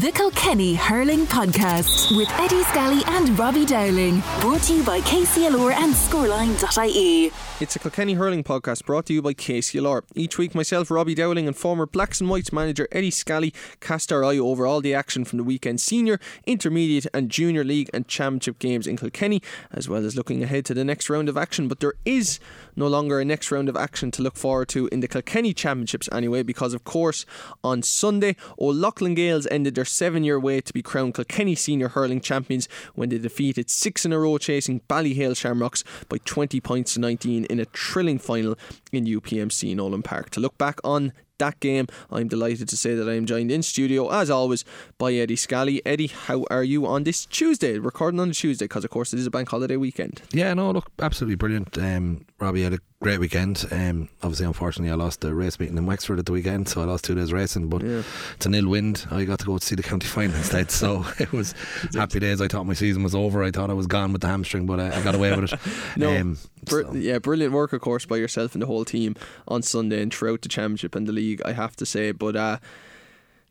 The Kilkenny Hurling Podcast with Eddie Scally and Robbie Dowling. Brought to you by KCLR and Scoreline.ie. It's a Kilkenny Hurling podcast brought to you by KCLR. Each week, myself, Robbie Dowling, and former Blacks and Whites manager Eddie Scally cast our eye over all the action from the weekend senior, intermediate, and junior league and championship games in Kilkenny, as well as looking ahead to the next round of action. But there is no longer a next round of action to look forward to in the Kilkenny Championships anyway, because of course, on Sunday, O'Loughlin Gaels ended their seven year wait to be crowned Kilkenny Senior Hurling Champions when they defeated six in a row chasing Ballyhale Shamrocks by 20 points to 19 in a thrilling final in UPMC Nolan Park. To look back on that game, I'm delighted to say that I am joined in studio, as always, by Eddie Scally. Eddie, how are you on this Tuesday? Recording on a Tuesday, because of course it is a bank holiday weekend. Yeah, no, look, absolutely brilliant. Um, Robbie had a great weekend. Um, obviously, unfortunately, I lost the race meeting in Wexford at the weekend, so I lost two days racing. But Yeah. it's a nil wind. I got to go to see the county final instead, so it was happy days. I thought my season was over. I thought I was gone with the hamstring, but I, I got away with it. No, um, Br- so- yeah, brilliant work, of course, by yourself and the whole team on Sunday and throughout the championship and the league. I have to say, but uh,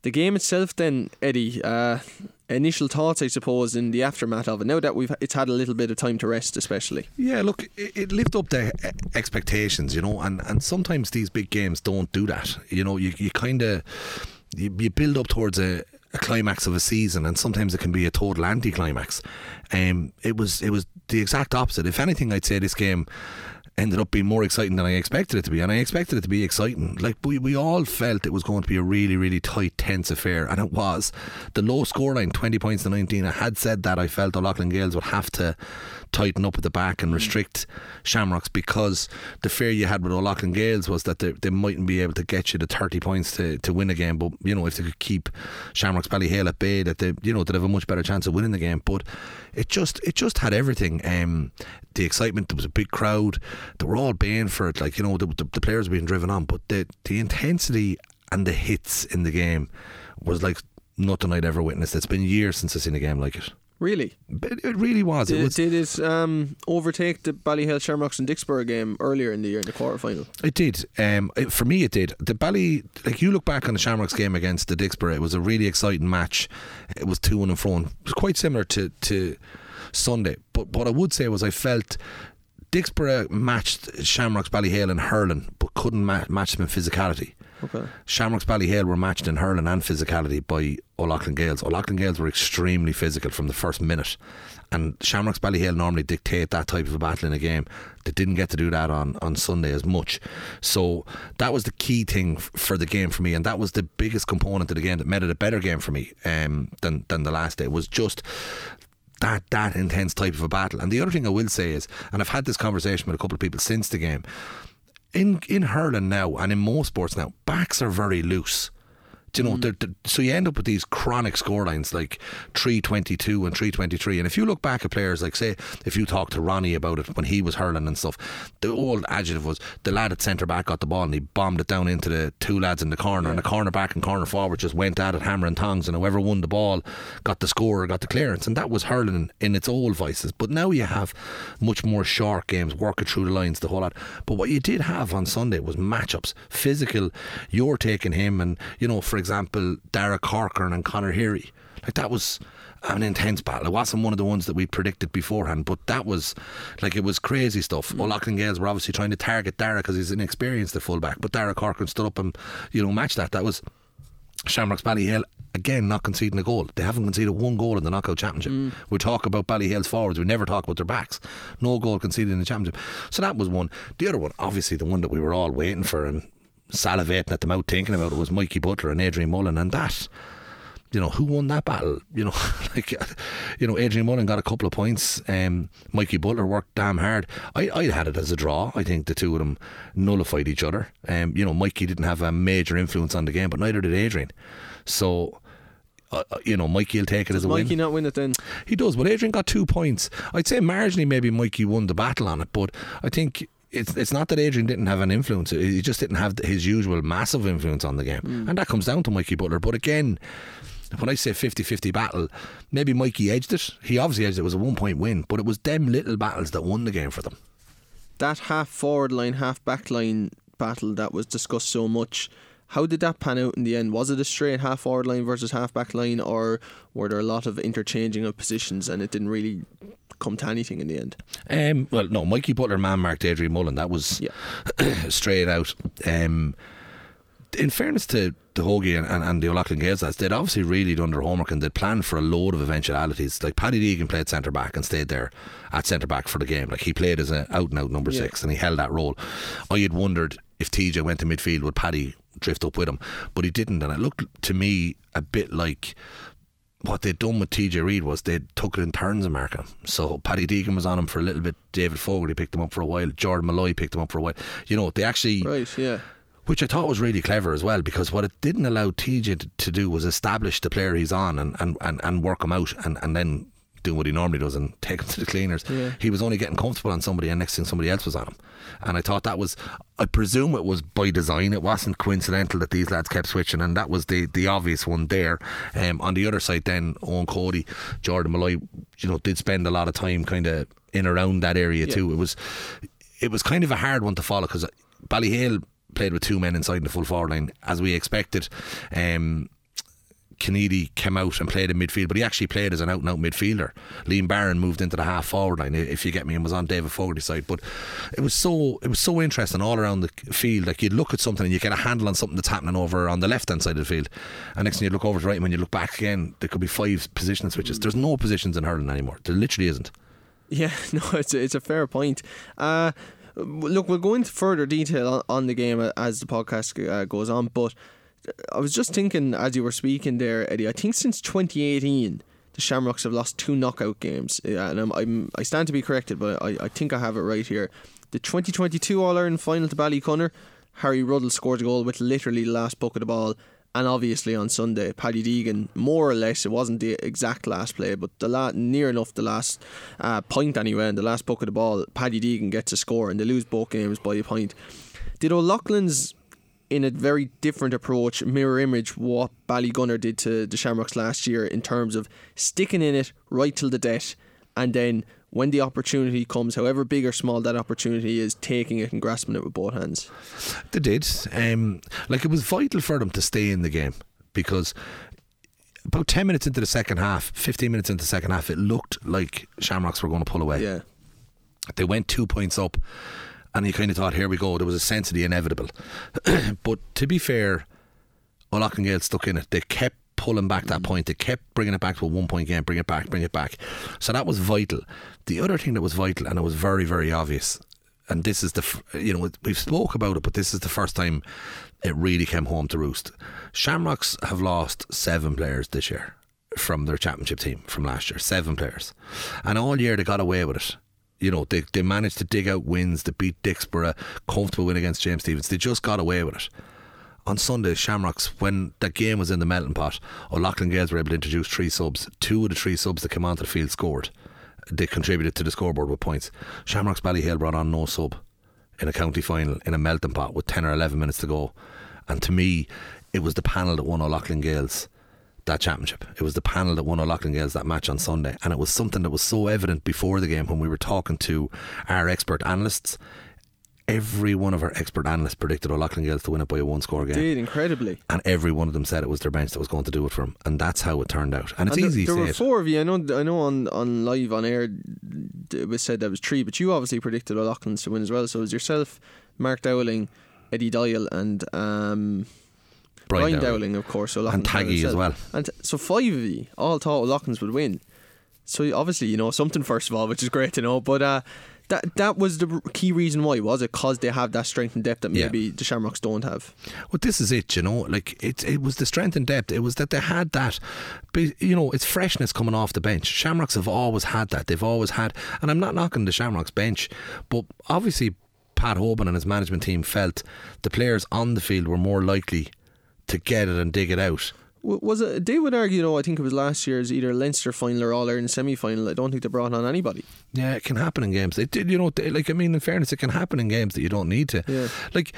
the game itself, then Eddie. Uh, initial thoughts, I suppose, in the aftermath of it. Now that we've it's had a little bit of time to rest, especially. Yeah, look, it, lived up to uh, expectations, you know, and, and sometimes these big games don't do that. You know, you, you kind of you, you build up towards a, a climax of a season, and sometimes it can be a total anticlimax. Um, it was it was the exact opposite. If anything, I'd say this game ended up being more exciting than I expected it to be, and I expected it to be exciting. Like we, we all felt it was going to be a really, really tight, tense affair, and it was. The low scoreline, twenty points to nineteen. I had said that I felt O'Loughlin Gaels would have to tighten up at the back and hmm. restrict Shamrocks because the fear you had with O'Loughlin Gaels was that they, they mightn't be able to get you to thirty points to, to win a game. But you know if they could keep Shamrocks Ballyhale at bay, that they you know they'd have a much better chance of winning the game. But it just it just had everything. Um, the excitement. There was a big crowd. They were all baying for it. Like you know, the, the, the players were being driven on, but the the intensity and the hits in the game was like nothing I'd ever witnessed. It's been years since I've seen a game like it. Really, But it, really was. did It was. did it um, overtake the Ballyhale Shamrocks and Dicksboro game earlier in the year in the quarterfinal? It did. Um, it, for me, it did. The Bally, like you look back on the Shamrocks game against the Dicksboro, it was a really exciting match. It was two one and fro. It was quite similar to to Sunday. But what I would say was I felt Dicksboro matched Shamrocks Ballyhale in hurling, but couldn't ma- match them in physicality. Okay. Shamrocks Ballyhale were matched in hurling and physicality by O'Loughlin Gaels. O'Loughlin Gaels were extremely physical from the first minute, and Shamrocks Ballyhale normally dictate that type of a battle in a game. They didn't get to do that on, on Sunday as much, so that was the key thing f- for the game for me, and that was the biggest component of the game that made it a better game for me um, than than the last day. Was just that that intense type of a battle. And the other thing I will say is, and I've had this conversation with a couple of people since the game, in in hurling now and in most sports now, backs are very loose. You know, mm. they're, they're- so you end up with these chronic scorelines like 322 and 323. And if you look back at players, like say, if you talk to Ronnie about it when he was hurling and stuff, the old adjective was the lad at centre back got the ball and he bombed it down into the two lads in the corner, and the corner back and corner forward just went at it hammer and tongs, and whoever won the ball got the score or got the clearance. And that was hurling in its old vices. But now you have much more short games, working through the lines, the whole lot. But what you did have on Sunday was matchups, physical. You're taking him, and you know, for example, Dara Corcoran and Conor Heary. Like that was an intense battle. It wasn't one of the ones that we predicted beforehand, but that was like it was crazy stuff. Mm. O'Loughlin Gaels were obviously trying to target Dara because he's inexperienced at fullback, but Dara Corcoran stood up and you know matched that. That was Shamrocks Ballyhale again not conceding a goal. They haven't conceded one goal in the knockout championship. We talk about Ballyhale's forwards, we never talk about their backs. No goal conceded in the championship. So that was one. The other one, obviously the one that we were all waiting for and salivating at the mouth thinking about it was Mikey Butler and Adrian Mullen and that you know, who won that battle? You know, like, you know, Adrian Mullen got a couple of points. Um, Mikey Butler worked damn hard. I, I had it as a draw. I think the two of them nullified each other. Um, you know, Mikey didn't have a major influence on the game, but neither did Adrian. So, uh, uh, you know, Mikey will take it as a Mikey win. Mikey not win it then? He does, but Adrian got two points. I'd say marginally maybe Mikey won the battle on it, but I think it's it's not that Adrian didn't have an influence. He just didn't have his usual massive influence on the game, hmm. and that comes down to Mikey Butler. But again. When I say 50-50 battle, maybe Mikey edged it. He obviously edged it. It was a one point win, but it was them little battles that won the game for them. That half forward line, half back line battle that was discussed so much How did that pan out in the end? Was it a straight half forward line versus half back line, or were there a lot of interchanging of positions and it didn't really come to anything in the end? Um, well, no, Mikey Butler man marked Adrian Mullen. That was Yeah. straight out. Um, in fairness to the Hoagie and, and, and the O'Loughlin Gaels, they'd obviously really done their homework and they'd planned for a load of eventualities. Like Paddy Deegan played centre back and stayed there at centre back for the game. Like he played as an out and out number Yeah. six and he held that role. I had wondered if TJ went to midfield, would Paddy drift up with him? But he didn't, and it looked to me a bit like what they'd done with TJ Reid was they'd took it in turns marking. So Paddy Deegan was on him for a little bit. David Fogarty picked him up for a while. Jordan Molloy picked him up for a while. You know, they actually Right, yeah. which I thought was really clever as well because what it didn't allow TJ to, to do was establish the player he's on and, and, and, and work him out and, and then do what he normally does and take him to the cleaners. Yeah. He was only getting comfortable on somebody and next thing somebody else was on him. And I thought that was, I presume it was by design. It wasn't coincidental that these lads kept switching and that was the, the obvious one there. Um, on the other side then, Eoin Cody, Jordan Molloy, you know, did spend a lot of time kind of in around that area Yeah. too. It was, it was kind of a hard one to follow because Ballyhale played with two men inside in the full forward line as we expected. Um, Kennedy came out and played in midfield, but he actually played as an out and out midfielder. Liam Barron moved into the half forward line, if you get me, and was on David Fogarty's side. But it was so it was so interesting all around the field. Like you'd look at something and you get a handle on something that's happening over on the left hand side of the field, and next thing you look over to the right, and when you look back again, there could be five position switches. There's no positions in hurling anymore. There literally isn't. Yeah, no, it's a, it's a fair point. Uh, look, we'll go into further detail on, on the game as the podcast uh, goes on, but I was just thinking as you were speaking there, Eddie. I think since 2018, the Shamrocks have lost two knockout games, and I'm, I'm I stand to be corrected, but I, I think I have it right here. The 2022 All Ireland final to Ballygunner, Harry Ruddle scored a goal with literally the last puck of the ball. And obviously on Sunday, Paddy Deegan, more or less, it wasn't the exact last play, but the la- near enough the last uh, point anyway, and the last puck of the ball, Paddy Deegan gets a score, and they lose both games by a point. Did O'Loughlin's, in a very different approach, mirror image what Ballygunner did to the Shamrocks last year in terms of sticking in it right till the death, and then when the opportunity comes, however big or small that opportunity is, taking it and grasping it with both hands. They did. Um, like it was vital for them to stay in the game because about 10 minutes into the second half, 15 minutes into the second half, it looked like Shamrocks were going to pull away. Yeah. They went two points up, and you kind of thought, here we go. There was a sense of the inevitable. but to be fair, O'Loughlin stuck in it. They kept pulling back that mm. point. They kept bringing it back to a one point game, bring it back, bring it back. So that was vital. The other thing that was vital, and it was very, very obvious, and this is the, you know, we've spoke about it, but this is the first time it really came home to roost. Shamrocks have lost seven players this year from their championship team from last year. Seven players. And all year they got away with it. You know, they, they managed to dig out wins, they beat Dicksboro, comfortable win against James Stevens. They just got away with it. On Sunday, Shamrocks, when that game was in the melting pot, O'Loughlin Gaels were able to introduce three subs. Two of the three subs that came onto the field scored. They contributed to the scoreboard with points. Shamrocks Ballyhale brought on no sub in a county final in a melting pot with 10 or 11 minutes to go. And to me, it was the panel that won O'Loughlin Gaels that championship. It was the panel that won O'Loughlin Gaels that match on Sunday. And it was something that was so evident before the game when we were talking to our expert analysts. Every one of our expert analysts predicted O'Loughlin Gaels to win it by a one score game. Did incredibly. And every one of them said it was their bench that was going to do it for them. And that's how it turned out. And it's And easy there, to there say were it. four of you. I know. I know on, on live on air, it was said that was three, but you obviously predicted O'Loughlin's to win as well. So it was yourself, Mark Dowling, Eddie Doyle, and um, Brian, Brian Dowling. Dowling. of course. O'Loughlin And Taggy as well. And so five of you all thought O'Loughlin's would win. So obviously you know something first of all, which is great to know. But uh, that that was the key reason why was it because they have that strength and depth that Yeah. maybe the Shamrocks don't have. Well, this is it, you know. Like it, it was the strength and depth. It was that they had that, you know, it's freshness coming off the bench. Shamrocks have always had that. They've always had, and I'm not knocking the Shamrocks bench, but obviously Pat Hoban and his management team felt the players on the field were more likely to get it and dig it out. Was it? They would argue, though. I think it was last year's either Leinster final or All Ireland semi final. I don't think they brought on anybody. Yeah, it can happen in games. It did, you know. they- Like I mean, in fairness, it can happen in games that you don't need to. Yeah. Like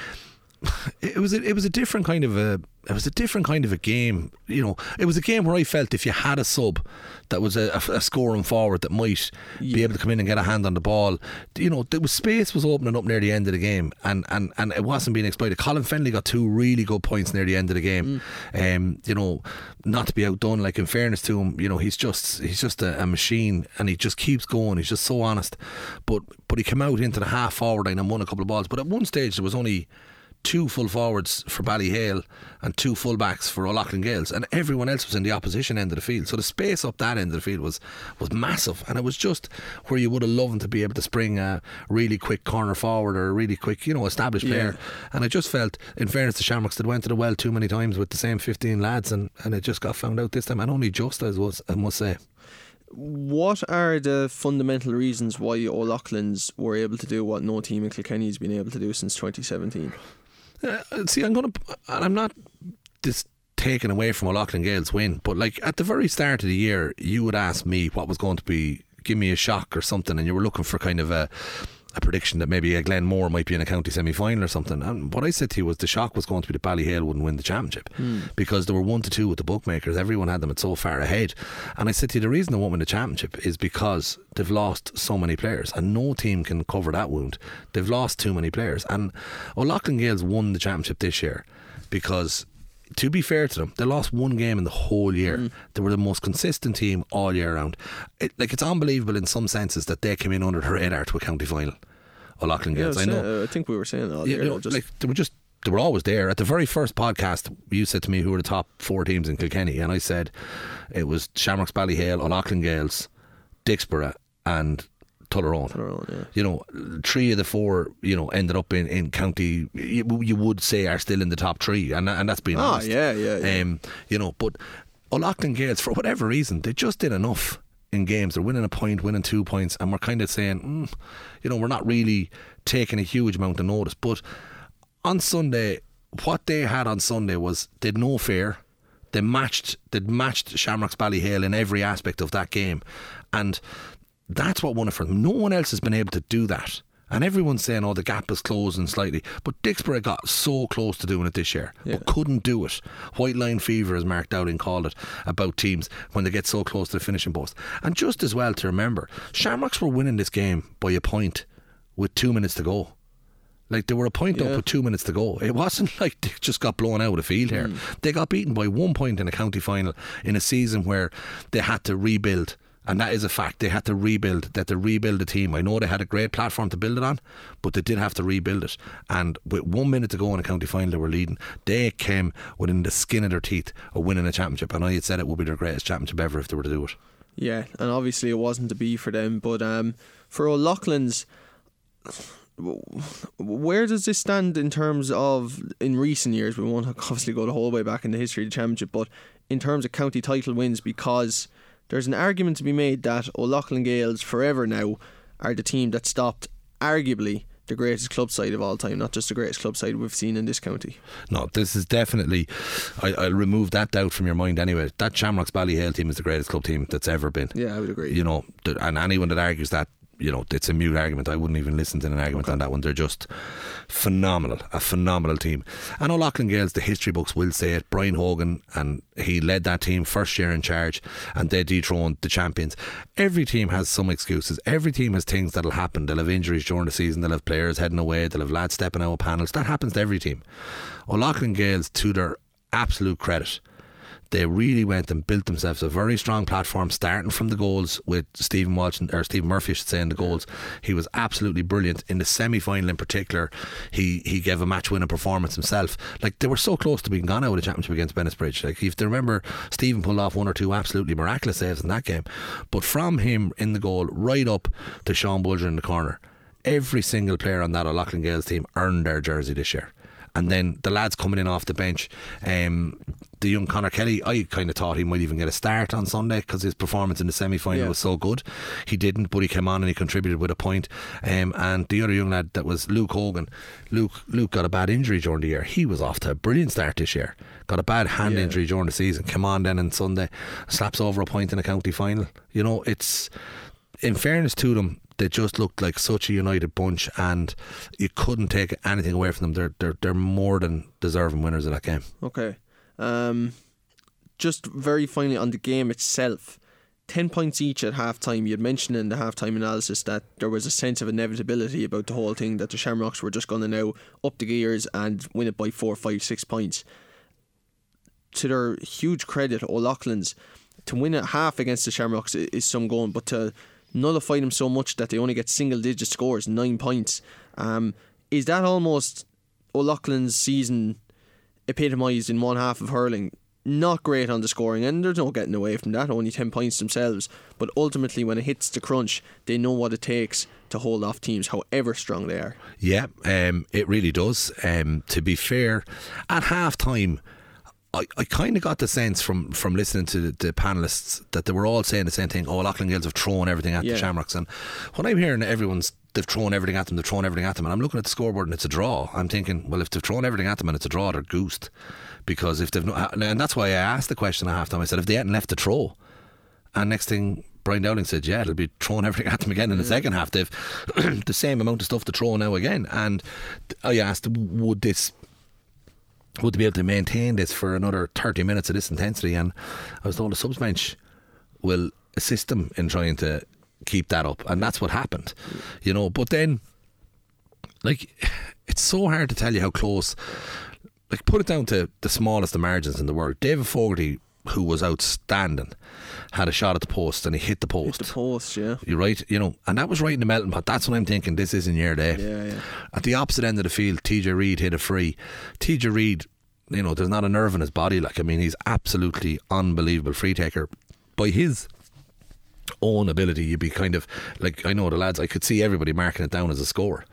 it was, a, it was a different kind of a, it was a different kind of a game. You know, it was a game where I felt if you had a sub that was a, a, scoring forward that might be able to come in and get a hand on the ball, you know, there was space was opening up near the end of the game, and and, and it wasn't being exploited. Colin Fennelly got two really good points near the end of the game. Mm. Um, you know, not to be outdone. Like in fairness to him, you know, he's just he's just a, a machine, and he just keeps going. He's just so honest. But but he came out into the half forward line and won a couple of balls. But at one stage there was only two full forwards for Ballyhale and two full backs for O'Loughlin Gaels and everyone else was in the opposition end of the field so the space up that end of the field was was massive and it was just where you would have loved to be able to spring a really quick corner forward or a really quick you know established Yeah. player and I just felt in fairness to Shamrocks that went to the well too many times with the same 15 lads and, and it just got found out this time and only just as was I must say What are the fundamental reasons why O'Loughlin's were able to do what no team in Kilkenny's been able to do since 2017? Uh, see, I'm gonna, and I'm not this taken away from O'Loughlin Gaels win, but like at the very start of the year, you would ask me what was going to be, give me a shock or something, and you were looking for kind of a. A prediction that maybe uh, a Glenmore might be in a county semi final or something. And what I said to you was the shock was going to be that Ballyhale wouldn't win the championship hmm. because they were one to two with the bookmakers. Everyone had them at so far ahead. And I said to you, the reason they won't win the championship is because they've lost so many players and no team can cover that wound. They've lost too many players. And O'Loughlin Gaels won the championship this year because to be fair to them, they lost one game in the whole year. Mm. They were the most consistent team all year round. It, like it's unbelievable in some senses that they came in under the radar to a county final. O'Loughlin Yeah, Gales, I was know. saying- uh, I think we were saying that all Yeah, year. you know, just, like they were just they were always there. At the very first podcast, you said to me who were the top four teams in Kilkenny, and I said it was Shamrocks, Ballyhale, O'Loughlin Gaels, Dicksboro, and Tullaroan. Tullaroan, yeah. You know, three of the four, you know, ended up in, in county. You, you would say are still in the top three, and and that's being Ah, honest. yeah, yeah, yeah. Um, you know, but O'Loughlin Gaels, for whatever reason, they just did enough in games. They're winning a point, winning two points, and we're kind of saying, mm, you know, we're not really taking a huge amount of notice. But on Sunday, what they had on Sunday was they'd no fear. They matched, they'd matched Shamrocks Ballyhale in every aspect of that game, and that's what won it for them. No one else has been able to do that. And everyone's saying, oh, the gap is closing slightly. But Dicksboro got so close to doing it this year, Yeah. but couldn't do it. White line fever, as Mark Dowling called it, about teams when they get so close to the finishing post. And just as well to remember, Shamrocks were winning this game by a point with two minutes to go. Like they were a point Yeah. up with two minutes to go. It wasn't like they just got blown out of the field here. Hmm. They got beaten by one point in a county final in a season where they had to rebuild. And that is a fact. They had to rebuild. That to rebuild the team. I know they had a great platform to build it on, but they did have to rebuild it. And with one minute to go in a county final, they were leading. They came within the skin of their teeth of winning a championship. And I had said it would be their greatest championship ever if they were to do it. Yeah, and obviously it wasn't to be for them. But um, for O'Loughlin's, where does this stand in terms of in recent years? We won't obviously go the whole way back in the history of the championship, but in terms of county title wins, because there's an argument to be made that O'Loughlin Gaels forever now are the team that stopped arguably the greatest club side of all time, not just the greatest club side we've seen in this county. No, this is definitely. I, I'll remove that doubt from your mind anyway. That Shamrocks Ballyhale team is the greatest club team that's ever been. Yeah, I would agree. You know, and anyone that argues that, you know, it's a mute argument. I wouldn't even listen to an argument on that one. They're just phenomenal, a phenomenal team. And O'Loughlin Gaels, the history books will say it. Brian Hogan, and he led that team first year in charge, and they dethroned the champions. Every team has some excuses. Every team has things that'll happen. They'll have injuries during the season. They'll have players heading away. They'll have lads stepping out of panels. That happens to every team. O'Loughlin Gaels, to their absolute credit, they really went and built themselves a very strong platform, starting from the goals with Stephen Walsh or Stephen Murphy, I should say, in the goals. He was absolutely brilliant in the semi final in particular. He he gave a match winning performance himself. Like they were so close to being gone out of the championship against Bennettsbridge. Like if they remember, Stephen pulled off one or two absolutely miraculous saves in that game. But from him in the goal, right up to Sean Bulger in the corner, every single player on that O'Loughlin Gaels team earned their jersey this year. And then the lads coming in off the bench, um, the young Connor Kelly, I kind of thought he might even get a start on Sunday because his performance in the semi final Yeah. was so good. He didn't, but he came on and he contributed with a point. Um, and the other young lad that was Luke Hogan, Luke Luke got a bad injury during the year. He was off to a brilliant start this year. Got a bad hand Yeah. injury during the season. Came on then on Sunday, slaps over a point in a county final. You know, it's in fairness to them, they just looked like such a united bunch, and you couldn't take anything away from them. They're they're they're more than deserving winners of that game. Okay. Um, just very finally on the game itself. 10 points each at half time. You had mentioned in the half time analysis that there was a sense of inevitability about the whole thing, that the Shamrocks were just going to now up the gears and win it by four, five, six points. To their huge credit, O'Loughlin's, to win at half against the Shamrocks is some going, but to nullify them so much that they only get single digit scores, nine points, um, is that almost O'Loughlin's season epitomised in one half of hurling? not great on the scoring end. There's no getting away from that. Only 10 points themselves. But ultimately, when it hits the crunch, they know what it takes to hold off teams, however strong they are. Yeah, um, it really does. Um, to be fair, at half time, I, I kind of got the sense from, from listening to the, the, panelists that they were all saying the same thing. Oh, Lachlan Gales have thrown everything at yeah. the Shamrocks. And when I'm hearing everyone's they've thrown everything at them, they've thrown everything at them, and I'm looking at the scoreboard and it's a draw. I'm thinking, well, if they've thrown everything at them and it's a draw, they're goosed because if they've not, and that's why I asked the question at half time. I said if they hadn't left the throw, and next thing Brian Dowling said, yeah, it'll be throwing everything at them again in the mm. second half. They've the same amount of stuff to throw now again. And I asked, would this would they be able to maintain this for another 30 minutes of this intensity? And I was told the subs bench will assist them in trying to keep that up. And that's what happened, you know. But then, like, it's so hard to tell you how close like put it down to the smallest of margins in the world. David Fogarty, who was outstanding, had a shot at the post and he hit the post. Hit the post, yeah. You're right, you know, and that was right in the melting pot. That's what I'm thinking. This isn't your day. Yeah, yeah. At the opposite end of the field, TJ Reid hit a free. TJ Reid, you know, there's not a nerve in his body. Like I mean, he's absolutely unbelievable free taker. By his own ability, you'd be kind of like I know the lads. I could see everybody marking it down as a score.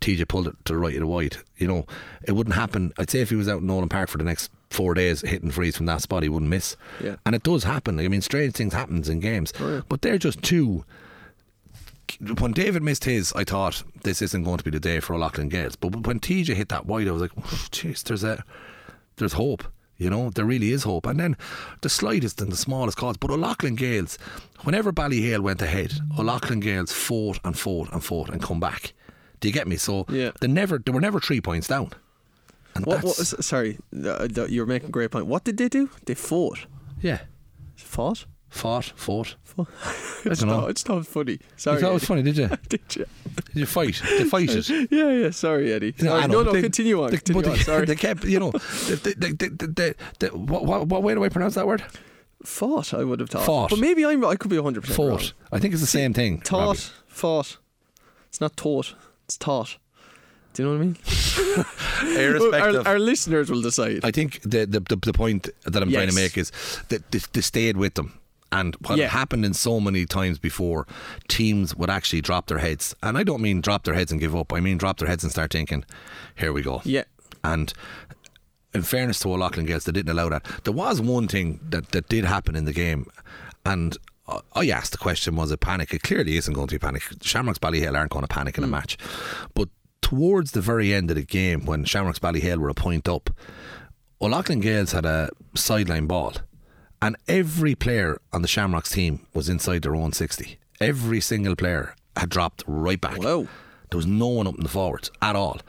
TJ pulled it to the right of the white. You know, it wouldn't happen. I'd say if he was out in Nolan Park for the next four days hitting frees from that spot, he wouldn't miss. Yeah. And it does happen. I mean, strange things happens in games, oh, yeah. but they're just two. When David missed his, I thought this isn't going to be the day for O'Loughlin Gaels. But when TJ hit that wide, I was like, oh, "Jeez, there's a, there's hope." You know, there really is hope. And then the slightest and the smallest cause. But O'Loughlin Gaels, whenever Ballyhale went ahead, O'Loughlin Gaels fought and fought and fought and come back. Do you get me? So yeah. they never they were never three points down. What, what sorry, uh, you're making a great point. What did they do? They fought. Yeah, fought. Fought, fought. fought. it's, not, it's not funny. Sorry. You thought it was funny, did you? did you? Did you fight? They fight it. yeah, yeah. Sorry, Eddie. Sorry. no, no. They, continue on. They, continue on. Sorry. They kept, you know, they, they, they, they, what, what, what way do I pronounce that word? Fought, I would have thought. Fought. But maybe I'm. I could be 100 percent Fought. Wrong. I think it's the same thing. Taught, fought. It's not taught. It's taught. Do you know what I mean? Irrespective, our, our, listeners will decide. I think the the, the, the point that I'm yes. trying to make is that they, they stayed with them. And what yeah. happened in so many times before, teams would actually drop their heads. And I don't mean drop their heads and give up. I mean drop their heads and start thinking, here we go. Yeah. And in fairness to O'Loughlin Gaels, they didn't allow that. There was one thing that, that did happen in the game. And I asked the question, was it panic? It clearly isn't going to be panic. Shamrocks Ballyhale aren't going to panic in mm. a match. But towards the very end of the game, when Shamrocks Ballyhale were a point up, O'Loughlin Gaels had a sideline ball, and every player on the Shamrocks team was inside their own 60. Every single player had dropped right back. Wow. There was no one up in the forwards at all.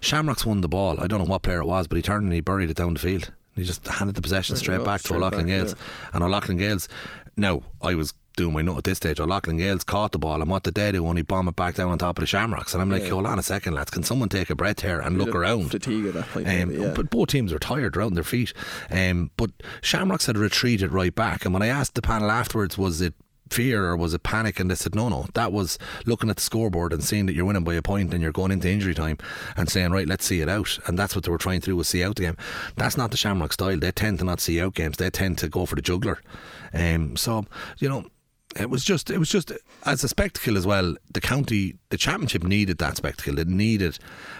Shamrocks won the ball. I don't know what player it was, but he turned and he buried it down the field. He just handed the possession straight back to O'Loughlin Gaels. Yeah. And O'Loughlin Gaels, now, I was doing my note at this stage. O'Loughlin Gaels caught the ball, and what did they do? Only bomb it back down on top of the Shamrocks. And I'm like, yeah. hold on a second, lads. Can someone take a breath here and look around? Fatigue at that point. Um, yeah. But both teams were tired, around their feet. Um, but Shamrocks had retreated right back. And when I asked the panel afterwards, was it fear or was it panic? And they said, no, no, that was looking at the scoreboard and seeing that you're winning by a point and you're going into injury time and saying, right, let's see it out. And that's what they were trying to do was see out the game. That's not the Shamrock style. They tend to not see out games. They tend to go for the juggler. Um, so, you know, it was just it was just as a spectacle as well. The county, the championship needed that spectacle. It needed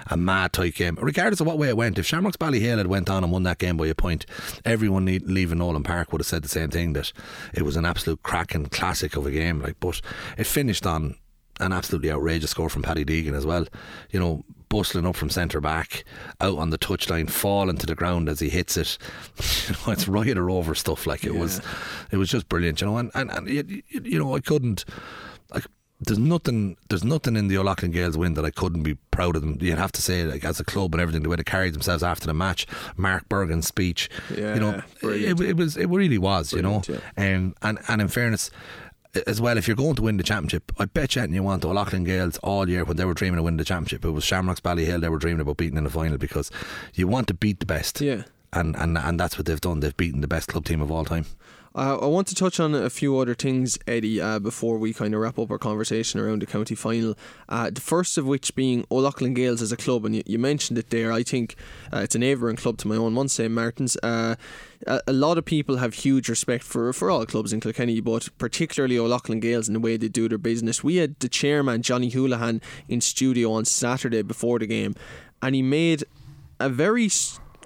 a mad tight game, regardless of what way it went. If Shamrocks Ballyhale had went on and won that game by a point, everyone leaving Nolan Park would have said the same thing that it was an absolute cracking classic of a game. Like, but it finished on an absolutely outrageous score from Paddy Deegan as well. You know, bustling up from centre back, out on the touchline, falling to the ground as he hits it. You know, it's right or over stuff. Like it yeah. was, it was just brilliant. You know, and and, and you, you know, I couldn't. Like, there's nothing there's nothing in the O'Loughlin Gaels win that I couldn't be proud of them. You'd have to say like as a club and everything the way they carried themselves after the match. Mark Bergin's speech, Yeah, you know, it, it was it really was, Brilliant, you know, um, and and in fairness. As well, if you're going to win the championship, I bet you anything you want O'Loughlin Gaels all year when they were dreaming of winning the championship. It was Shamrocks Ballyhale they were dreaming about beating in the final because you want to beat the best. Yeah. And, and and that's what they've done. They've beaten the best club team of all time. Uh, I want to touch on a few other things, Eddie, uh, before we kind of wrap up our conversation around the county final. Uh, the first of which being O'Loughlin Gaels as a club, and you, you mentioned it there. I think uh, it's a neighbouring club to my own one, St Martin's. Uh, a, lot of people have huge respect for, for all clubs in Kilkenny, but particularly O'Loughlin Gaels and the way they do their business. We had the chairman, Johnny Houlihan, in studio on Saturday before the game, and he made a very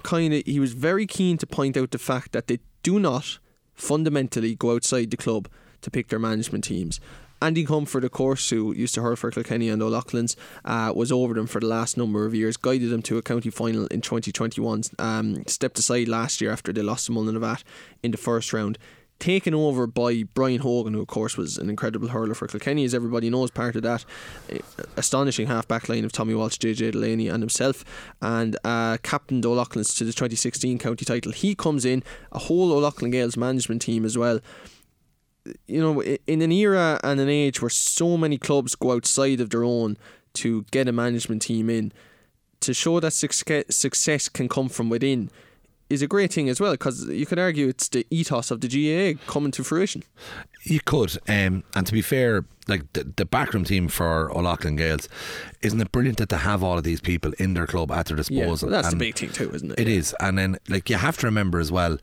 kind of, he was very keen to point out the fact that they do not fundamentally go outside the club to pick their management teams. Andy Comerford, of course, who used to hurl for Kilkenny and O'Loughlin's, uh, was over them for the last number of years, guided them to a county final in 2021, um, stepped aside last year after they lost to Mullinavat in the first round. Taken over by Brian Hogan, who of course was an incredible hurler for Kilkenny, as everybody knows, part of that uh, astonishing half back line of Tommy Walsh, JJ Delaney, and himself, and uh, captained O'Loughlin's to the 2016 county title. He comes in, a whole O'Loughlin Gaels management team as well you know, in an era and an age where so many clubs go outside of their own to get a management team in, to show that success can come from within is a great thing as well because you could argue it's the ethos of the GAA coming to fruition. You could, um, and to be fair, like the, the backroom team for O'Loughlin Gaels, isn't it brilliant that they have all of these people in their club at their disposal? well, that's And the big thing too, isn't it? It is, and then like you have to remember as well.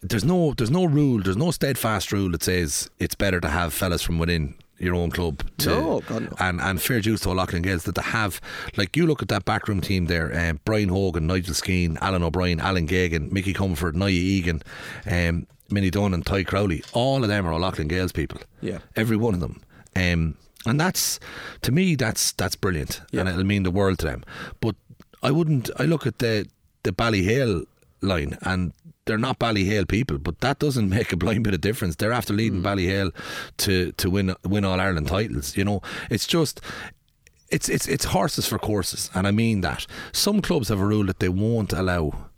There's no, there's no rule, there's no steadfast rule that says it's better to have fellas from within your own club to No, God, no. and and fair dues to O'Loughlin Gaels that they have like you look at that backroom team there um, Brian Hogan Nigel Skeen Alan O'Brien Alan Gagan Mickey Comerford Nia Egan um, Minnie Dunn and Ty Crowley all of them are O'Loughlin Gaels people Yeah. every one of them um, and that's to me that's that's brilliant Yeah. and it'll mean the world to them but I wouldn't I look at the the Ballyhale line and they're not Ballyhale people, but that doesn't make a blind bit of difference. They're after leading Ballyhale to to win win all Ireland titles. You know, it's just it's it's it's horses for courses, and I mean that. Some clubs have a rule that they won't allow,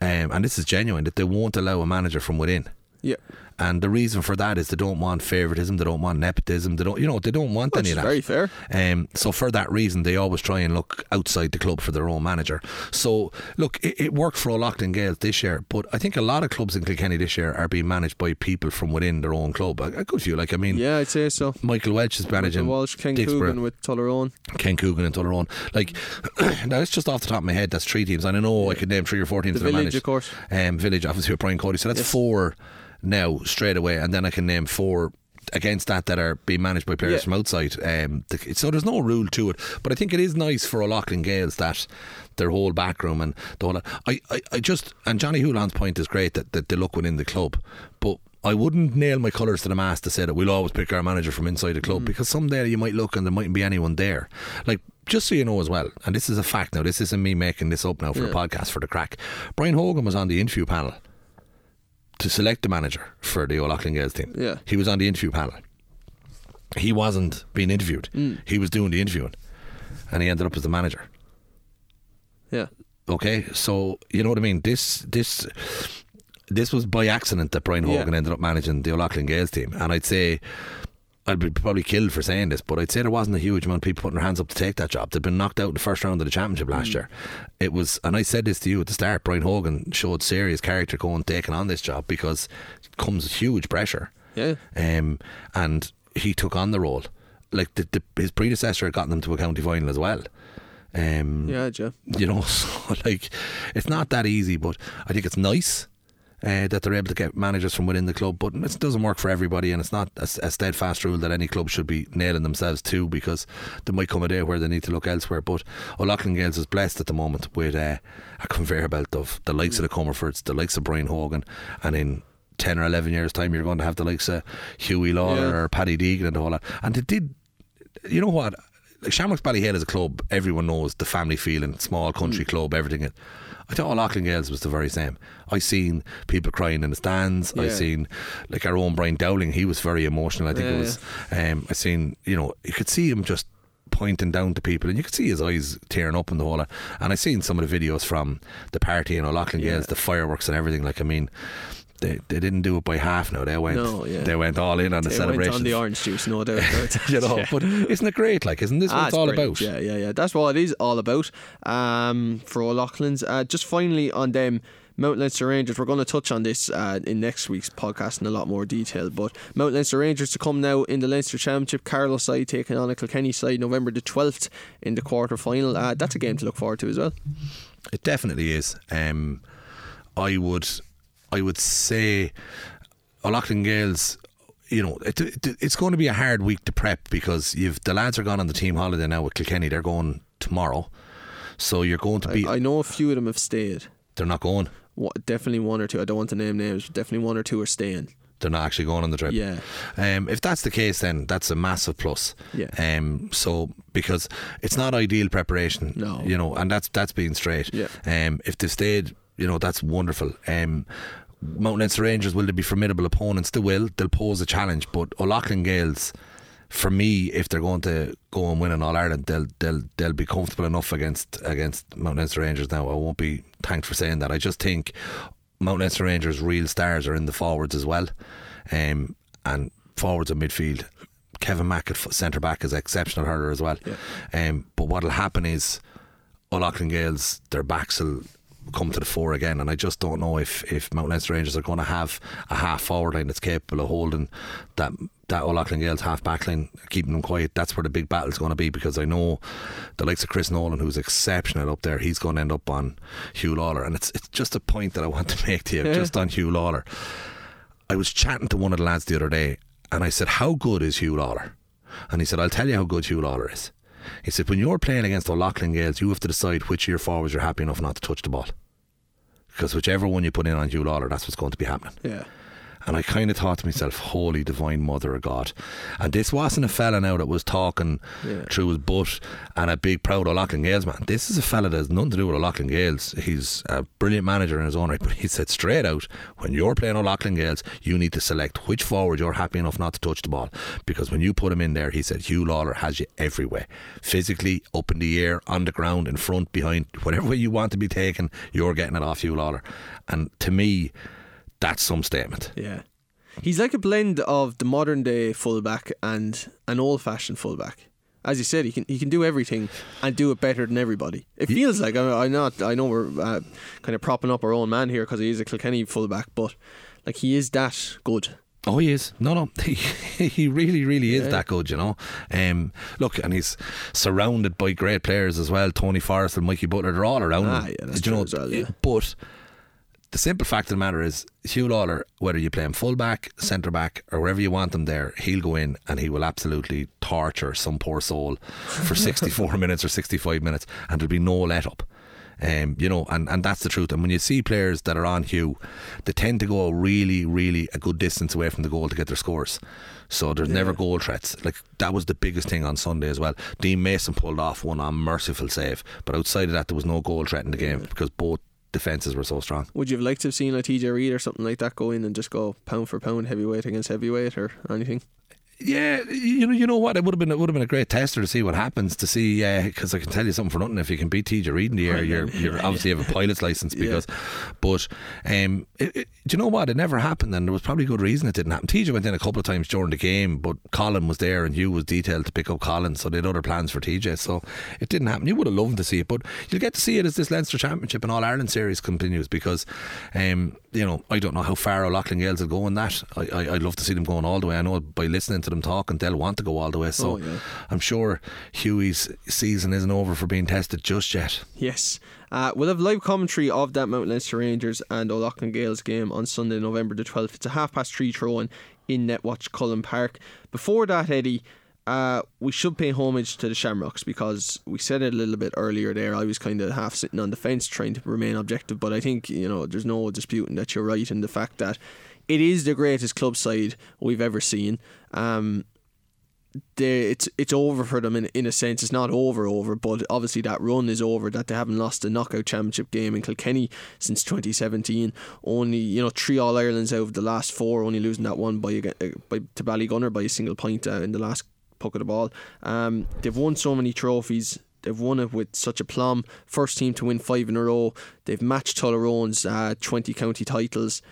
um, and this is genuine, that they won't allow a manager from within. Yeah. And the reason for that is they don't want favouritism, they don't want nepotism, they don't, you know, they don't want Which any of that. very fair. Um, so for that reason, they always try and look outside the club for their own manager. So look, it, it worked for O'Loughlin Gaels this year, but I think a lot of clubs in Kilkenny this year are being managed by people from within their own club. A, good few, like I mean, Yeah, I'd say so. Michael Welch is managing Walsh, Ken. Coogan with Tullaroan. Ken Coogan and Tullaroan. Like, now it's just off the top of my head. That's three teams, and I know I could name three or four teams The that Village, managed. of course. Um, Village, obviously with Brian Cody. So that's Yes. four now straight away, and then I can name four against that that are being managed by players Yeah. from outside. Um, the, so there's no rule to it, but I think it is nice for a O'Loughlin Gaels that their whole backroom and the whole. I, I, I just and Johnny Houlihan's point is great that, that they look within the club, but. I wouldn't nail my colours to the mast to say that we'll always pick our manager from inside the Mm. club because someday you might look and there mightn't be anyone there. Like, just so you know as well, and this is a fact now, this isn't me making this up now for a podcast for the crack. Brian Hogan was on the interview panel to select the manager for the O'Loughlin Gaels team. Yeah. He was on the interview panel. He wasn't being interviewed. Mm. He was doing the interviewing. And he ended up as the manager. Yeah. Okay, so you know what I mean. This this this was by accident that Brian Yeah. Hogan ended up managing the O'Loughlin Gaels team, and I'd say I'd be probably killed for saying this, but I'd say there wasn't a huge amount of people putting their hands up to take that job. They'd been knocked out in the first round of the championship last year. It was, and I said this to you at the start. Brian Hogan showed serious character going taking on this job because it comes huge pressure. Yeah. Um, and he took on the role. Like the, the, his predecessor had gotten them to a county final as well. Um, Yeah, Joe. you know so like it's not that easy but I think it's nice uh, that they're able to get managers from within the club but it doesn't work for everybody and it's not a, a steadfast rule that any club should be nailing themselves to because there might come a day where they need to look elsewhere. But O'Loughlin Gaels is blessed at the moment with uh, a conveyor belt of the likes of the Comerfords the likes of Brian Hogan and in 10 or 11 years time you're going to have the likes of Huey Lawler Yeah. or Paddy Deegan and all that. And they did you know what like Shamrocks Ballyhale as a club, everyone knows the family feeling, small country Mm. club, everything. I thought O'Loughlin Gaels was the very same. I seen people crying in the stands. I seen like our own Brian Dowling. He was very emotional. I think it Yeah, was. Um, I seen you know you could see him just pointing down to people, and you could see his eyes tearing up in the whole. And I seen some of the videos from the party in O'Loughlin Yeah. Gales, the fireworks and everything. Like I mean. They, they didn't do it by half now. They went No, yeah. they went all in on the celebration. on the orange juice, no doubt. you know, Yeah. but isn't it great? Like, isn't this what Ah, it's all brilliant. about? Yeah, yeah, yeah. That's what it is all about um, for O'Loughlin's. Uh, just finally on them. Mount Leinster Rangers, we're going to touch on this uh, in next week's podcast in a lot more detail. But Mount Leinster Rangers to come now in the Leinster Championship, Carlow side taking on a Kilkenny side November the 12th in the quarter final. Uh, that's a game to look forward to as well. It definitely is. Um, I would, I would say, O'Loughlin Gaels. You know, it, it, it's going to be a hard week to prep because you've the lads are gone on the team holiday now with Kilkenny. They're going tomorrow, so you're going to be. I, I know a few of them have stayed. they're not going. Wha- Definitely one or two. I don't want to name names, but definitely one or two are staying. They're not actually going on the trip. Yeah. Um, if that's the case, then that's a massive plus. Yeah. Um. So because it's not ideal preparation. No. You know, and that's that's being straight. Yeah. Um. If they've stayed, you know, that's wonderful. Um. Mount Leinster Rangers will they be formidable opponents? They will. They'll pose a challenge, but O'Loughlin Gaels. For me, if they're going to go and win in All Ireland, they'll they'll they'll be comfortable enough against against Mount Leinster Rangers. Now, I won't be thanked for saying that. I just think Mount Leinster Rangers' real stars are in the forwards as well, um, and forwards and midfield. Kevin Mack at centre back is an exceptional hurler as well. Um, but what'll happen is O'Loughlin Gaels, their backs will come to the fore again, and I just don't know if if Mount Leinster Rangers are going to have a half forward line that's capable of holding that that O'Loughlin Gaels half back line, keeping them quiet. That's where the big battle is going to be because I know the likes of Chris Nolan, who's exceptional up there, he's going to end up on Huw Lawlor, and it's it's just a point that I want to make to you, Yeah. just on Huw Lawlor. I was chatting to one of the lads the other day, and I said, "How good is Huw Lawlor?" And he said, "I'll tell you how good Huw Lawlor is." He said, "When you're playing against the O'Loughlin Gaels, you have to decide which of your forwards you're happy enough not to touch the ball, because whichever one you put in on Huw Lawlor, that's what's going to be happening." Yeah. And I kind of thought to myself, Holy Divine Mother of God. And this wasn't a fella now that was talking Yeah. through his butt and a big proud O'Loughlin Gaels man. This is a fella that has nothing to do with O'Loughlin Gaels. He's a brilliant manager in his own right, but he said straight out, when you're playing O'Loughlin Gaels, you need to select which forward you're happy enough not to touch the ball. Because when you put him in there, he said, Huw Lawlor has you everywhere. Physically, up in the air, on the ground, in front, behind, whatever way you want to be taken, you're getting it off Huw Lawlor. And to me, that's some statement. Yeah. He's like a blend of the modern day fullback and an old fashioned fullback. As you said, he can he can do everything and do it better than everybody. It feels like I, I not I know we're uh, kind of propping up our own man here because he is a Kilkenny fullback, but like he is that good. Oh, he is. No, no, he, he really, really is that good, you know. Um, look, and he's surrounded by great players as well. Tony Forrest and Mikey Butler, they're all around Ah, him. yeah, you know, well, yeah. But the simple fact of the matter is, Huw Lawlor, whether you play him full back, centre back, or wherever you want him there, he'll go in and he will absolutely torture some poor soul for 64 minutes or 65 minutes, and there'll be no let up. Um, you know, and, and that's the truth. And when you see players that are on Hugh, they tend to go really, really a good distance away from the goal to get their scores. So there's never goal threats. Like that was the biggest thing on Sunday as well. Dean Mason pulled off one unmerciful save, but outside of that, there was no goal threat in the game because both defences were so strong. Would you have liked to have seen a TJ Reid or something like that go in and just go pound for pound heavyweight against heavyweight or anything? Yeah, you know, you know what? It would have been it would have been a great tester to see what happens. To see, because I can tell you something for nothing. If you can beat TJ Reid in the air, you're you're obviously have a pilot's license. Because, but um, it, it, do you know what? It never happened, and there was probably good reason it didn't happen. TJ went in a couple of times during the game, but Colin was there, and Hugh was detailed to pick up Colin, so they had other plans for TJ. So it didn't happen. You would have loved to see it, but you'll get to see it as this Leinster Championship and All Ireland series continues because, um, you know, I don't know how far O'Loughlin Gaels will go in that. I, I I'd love to see them going all the way. I know by listening to them talk, and they'll want to go all the way. So Oh, yeah. I'm sure Hughie's season isn't over for being tested just yet. Yes. Uh, we'll have live commentary of that Mount Leinster Rangers and O'Loughlin Gaels game on Sunday, November the 12th. It's a half past three throw in in Netwatch Cullen Park. Before that, Eddie, uh, we should pay homage to the Shamrocks because we said it a little bit earlier there. I was kind of half sitting on the fence trying to remain objective, but I think, you know, there's no disputing that you're right in the fact that it is the greatest club side we've ever seen. Um, they, it's it's over for them in in a sense. It's not over over, but obviously that run is over. That they haven't lost a knockout championship game in Kilkenny since 2017. Only you know three All Irelands out of the last four. Only losing that one by, a- by to Ballygunner by a single point uh, in the last puck of the ball. Um, they've won so many trophies. They've won it with such a plum. First team to win five in a row. They've matched Tullaroan's uh, 20 county titles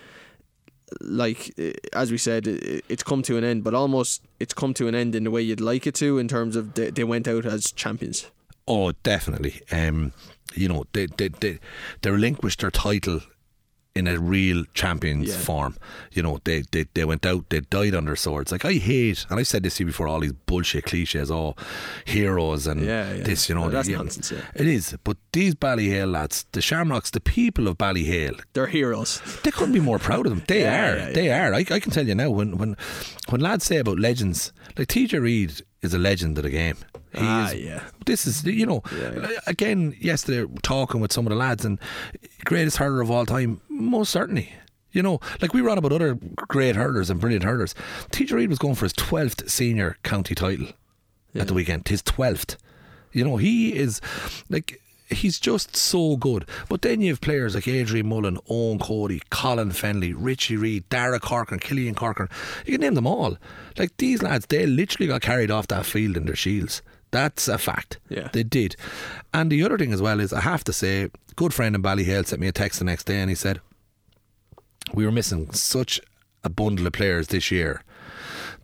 like eh, as we said, it's come to an end, but almost it's come to an end in the way you'd like it to, in terms of they, they went out as champions. Oh, definitely. Um, you know, they they they, they relinquished their title in a real champions Yeah. form. You know, they, they they went out, they died on their swords. Like I hate, and I've said this to you before, all these bullshit cliches, oh, heroes and Yeah, yeah. this, you know, No, that's yeah, nonsense, yeah. It is, but these Ballyhale lads, the Shamrocks, the people of Ballyhale, They're heroes. they couldn't be more proud of them. They are. They are. I, I can tell you now when when when lads say about legends, like TJ Reid is a legend of the game. He Ah, is, yeah. This is you know Yeah, yeah. again yesterday talking with some of the lads and greatest hurler of all time, most certainly. You know, like we were on about other great hurlers and brilliant hurlers. TJ Reid was going for his twelfth senior county title at the weekend. His twelfth. You know, he is like he's just so good. But then you have players like Adrian Mullen, Eoin Cody, Colin Fennelly, Richie Reid, Dara Corcoran, Killian Corcoran. You can name them all. Like these lads, they literally got carried off that field in their shields. That's a fact. Yeah. They did. And the other thing as well is I have to say, good friend in Ballyhale sent me a text the next day and he said, We were missing such a bundle of players this year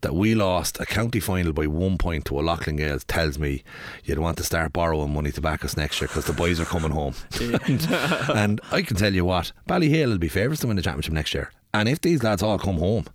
that we lost a county final by one point to O'Loughlin Gaels tells me you'd want to start borrowing money to back us next year because the boys are coming home. and, and I can tell you what, Ballyhale will be favourites to win the championship next year. And if these lads all come home,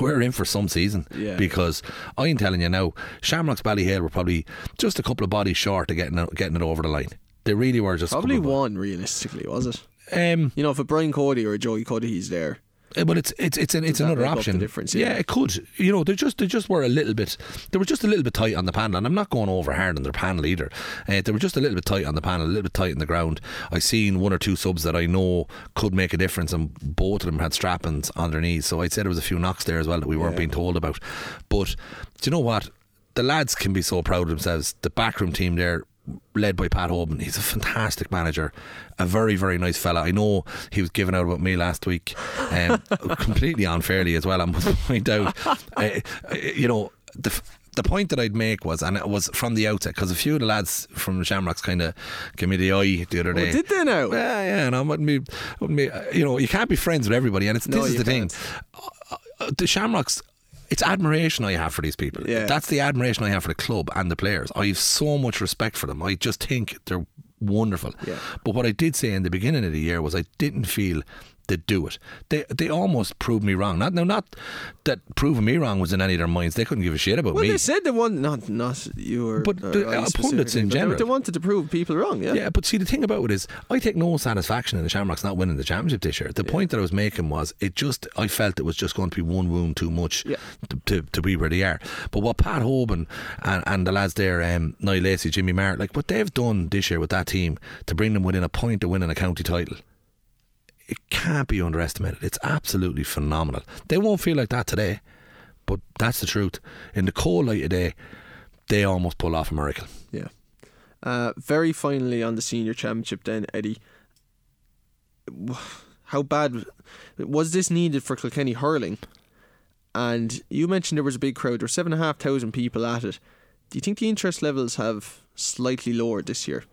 we're in for some season Yeah. because I'm telling you now, Shamrocks Ballyhale were probably just a couple of bodies short of getting it, getting it over the line. They really were just Probably one realistically, was it? Um, You know, if a Brian Cody or a Joey Cody, he's there. Eh, But it's it's it's an, it's another make up the option. difference? yeah. Yeah. it could. You know, they just they just were a little bit. They were just a little bit tight on the panel, and I'm not going over hard on their panel either. Uh, they were just a little bit tight on the panel, a little bit tight on the ground. I seen one or two subs that I know could make a difference, and both of them had strappings on their knees. So I'd say there was a few knocks there as well that we weren't Yeah. being told about. But do you know what? The lads can be so proud of themselves. The backroom team there. Led by Pat Hoban, he's a fantastic manager, a very very nice fella. I know he was giving out about me last week, um, completely unfairly as well. I must point out, uh, uh, you know, the the point that I'd make was, and it was from the outset, because a few of the lads from the Shamrocks kind of gave me the eye the other day. Oh, did they now? Yeah, yeah, and I wouldn't be, wouldn't be, uh, you know, you can't be friends with everybody, and it's No, this is the thing. can't. Uh, uh, The Shamrocks. It's admiration I have for these people. Yeah. That's the admiration I have for the club and the players. I have so much respect for them. I just think they're wonderful. Yeah. But what I did say in the beginning of the year was I didn't feel they'd do it. They they almost proved me wrong. Not no, not that proving me wrong was in any of their minds. They couldn't give a shit about Well, me. they said they wanted not not you or But the, uh, pundits in but they- general. They, wanted to prove people wrong. Yeah. Yeah, but see, the thing about it is, I take no satisfaction in the Shamrocks not winning the championship this year. The point that I was making was, it just, I felt it was just going to be one wound too much Yeah. to, to, to be where they are. But what Pat Hoban and, and the lads there, um, Niall Lacey, Jimmy Marr, like what they've done this year with that team to bring them within a point of winning a county title, it can't be underestimated. It's absolutely phenomenal. They won't feel like that today, but that's the truth. In the cold light of day, they almost pull off a miracle. Yeah. Uh, very finally on the senior championship, then Eddie. How bad was this needed for Kilkenny hurling? And you mentioned there was a big crowd. There were seven and a half thousand people at it. Do you think the interest levels have slightly lowered this year,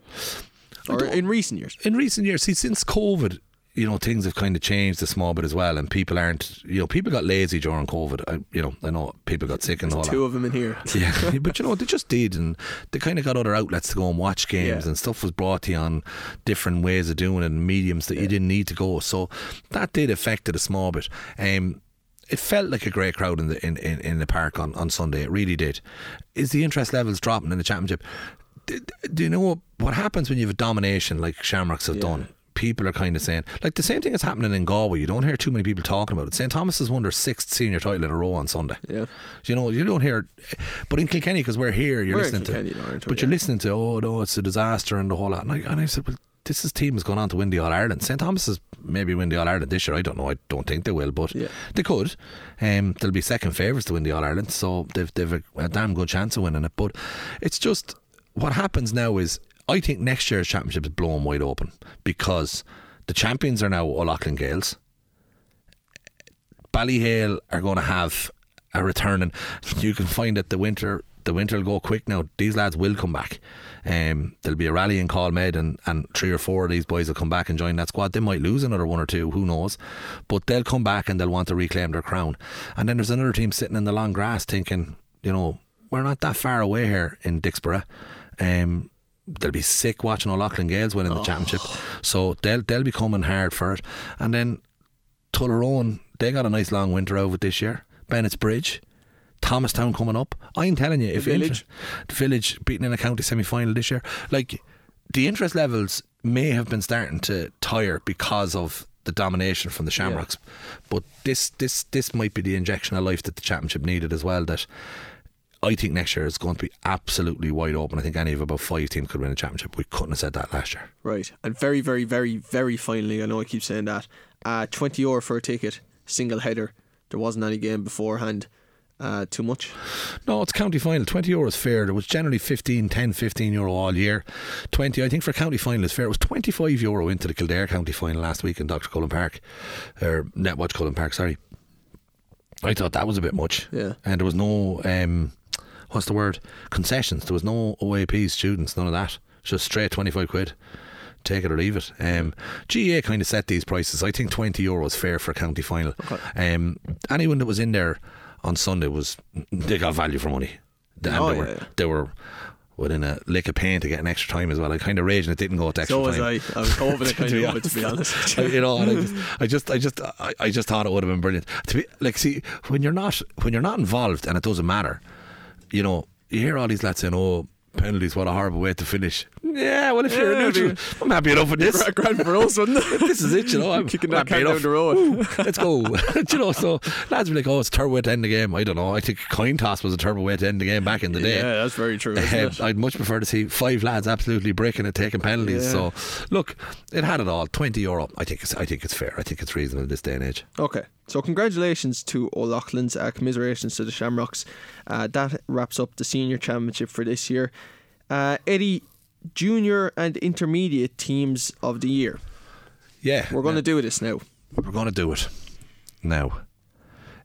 or in recent years? in recent years, see, since COVID, you know, things have kind of changed a small bit as well, and people aren't, you know, people got lazy during COVID. I, you know, I know people got sick and all Two that. of them in here. Yeah, but you know, they just did, and they kind of got other outlets to go and watch games, Yeah. and stuff was brought to you on different ways of doing it, and mediums that you didn't need to go. So that did affect it a small bit. Um, it felt like a great crowd in the in, in, in the park on, on Sunday. It really did. Is the interest levels dropping in the championship? Do, do you know what happens when you have a domination like Shamrocks have Yeah. done? People are kind of saying, like the same thing is happening in Galway. You don't hear too many people talking about it. St Thomas has won their sixth senior title in a row on Sunday. Yeah. You know, you don't hear, but in Kilkenny because we're here, you're We're listening to, but you're Yeah. listening to, oh no, it's a disaster and the whole lot. And I, and I said, well, this is team has gone on to win the All Ireland. St Thomas is maybe win the All Ireland this year. I don't know. I don't think they will, but Yeah. they could. Um, they'll be second favourites to win the All Ireland, so they've they've a, a damn good chance of winning it. But it's just what happens now is I think next year's championship is blown wide open because the champions are now O'Loughlin Gaels. Ballyhale are going to have a return, and you can find that the winter the winter will go quick now. These lads will come back. Um, there'll be a rally in Call Med, and, and three or four of these boys will come back and join that squad. They might lose another one or two, who knows? But they'll come back and they'll want to reclaim their crown. And then there's another team sitting in the long grass thinking, you know, we're not that far away here in Dicksboro. Um, they'll be sick watching O'Loughlin Gaels winning the oh. championship. So they'll they'll be coming hard for it. And then Tullaroan, they got a nice long winter over this year. Bennett's Bridge. Thomastown coming up. I'm telling you, if Village. Inter- the village beating in a county semi final this year, like the interest levels may have been starting to tire because of the domination from the Shamrocks. But this this this might be the injection of life that the championship needed as well. That I think next year is going to be absolutely wide open. I think any of about five teams could win a championship. We couldn't have said that last year. Right. And very, very, very, very finally, I know I keep saying that. Uh, 20 euro for a ticket, single header. There wasn't any game beforehand. Uh, too much. No, it's county final. 20 euro is fair. There was generally 15, 10, 15 euro all year. 20, I think for county final is fair. It was 25 euro into the Kildare county final last week in Dr. Cullen Park. Or Netwatch Cullen Park, sorry. I thought that was a bit much. Yeah. And there was no, um, what's the word? Concessions. There was no OAP students, none of that. Just straight 25 quid. Take it or leave it. Um, GA kind of set these prices. I think 20 euro is fair for a county final. Um, anyone that was in there on Sunday was, they got value for money. And Oh, they, were, yeah. they were within a lick of pain to get an extra time as well. I kind of raged and it didn't go to extra time. So was. I. I was hoping it kind of would, to be honest. I- you know, and I just, I just, I just, I, I just thought it would have been brilliant. To be like, see, when you're not, when you're not involved, and it doesn't matter, you know, you hear all these lads saying, "Oh, penalties, what a horrible way to finish." Yeah, well, if you're Yeah, a neutral, dude. I'm happy enough with this. Grand for us, wasn't it? this is it, you know. I'm Kicking that can down the road. Woo, let's go. you know, so lads be like, "Oh, it's a terrible way to end the game." I don't know. I think coin toss was a terrible way to end the game back in the day. Yeah, that's very true. Um? I'd much prefer to see five lads absolutely breaking and taking penalties. Yeah. So, look, it had it all. Twenty euro. I think it's. I think it's fair. I think it's reasonable in this day and age. Okay, so congratulations to O'Loughlin's, uh, commiserations to the Shamrocks. Uh, that wraps up the senior championship for this year. Uh, Eddie, junior and intermediate teams of the year. Yeah, We're going to do this now. We're going to do it now.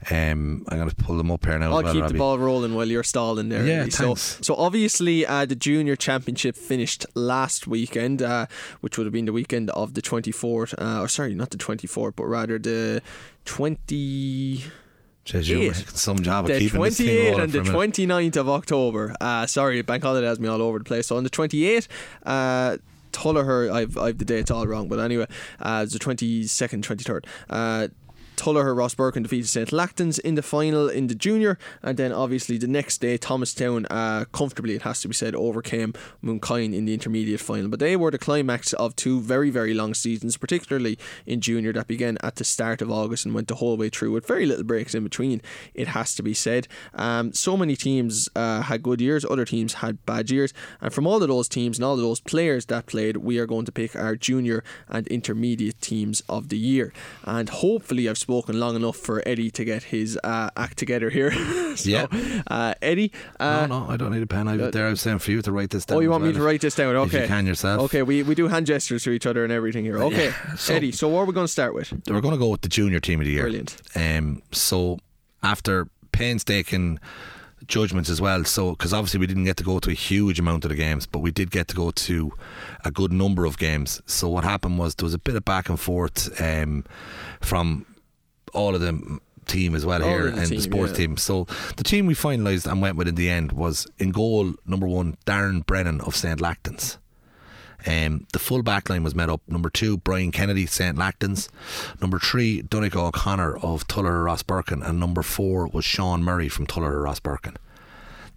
Um, I'm going to pull them up here now. I'll well, keep Robbie. the ball rolling while you're stalling there. Yeah, so, so obviously, uh, the junior championship finished last weekend, uh, which would have been the weekend of the 24th. Uh, or sorry, not the 24th, but rather the 20. Jeez, you're some job of the keeping this thing 28th and the 29th of October. Uh, sorry, bank holiday has me all over the place. So on the 28th, uh, Tullogher, I've I've the dates all wrong, but anyway, uh, it's the 22nd, 23rd. Uh, Tullogher Rosbercon defeated St Lachtain's in the final in the junior, and then obviously the next day Thomastown uh, comfortably, it has to be said, overcame Mooncoin in the intermediate final. But they were the climax of two very very long seasons, particularly in junior that began at the start of August and went the whole way through with very little breaks in between. It has to be said. Um, so many teams uh, had good years, other teams had bad years, and from all of those teams and all of those players that played, we are going to pick our junior and intermediate teams of the year. And hopefully, I've spoken long enough for Eddie to get his uh, act together here. so, Yeah. uh, Eddie. Uh, no, no, I don't need a pen. I have there. I was saying for you to write this down. Oh, you want me to write this down? Okay. you can yourself. Okay, we, we do hand gestures to each other and everything here. Okay, Yeah, so- Eddie. So what are we going to start with? We're going to go with the junior team of the year. Brilliant. Um, so after painstaking judgments as well, so because obviously we didn't get to go to a huge amount of the games, but we did get to go to a good number of games. So what happened was there was a bit of back and forth um, from all of the team as well All here the and team, the sports yeah. team. So the team we finalised and went with in the end was in goal number one Darren Brennan of St Lachtain's. Um, the full back line was made up. Number two, Brian Kennedy, St. Lachtain's. Number three, Donegal O'Connor of Tullogher Rosbercon. And number four was Sean Murray from Tullogher Rosbercon.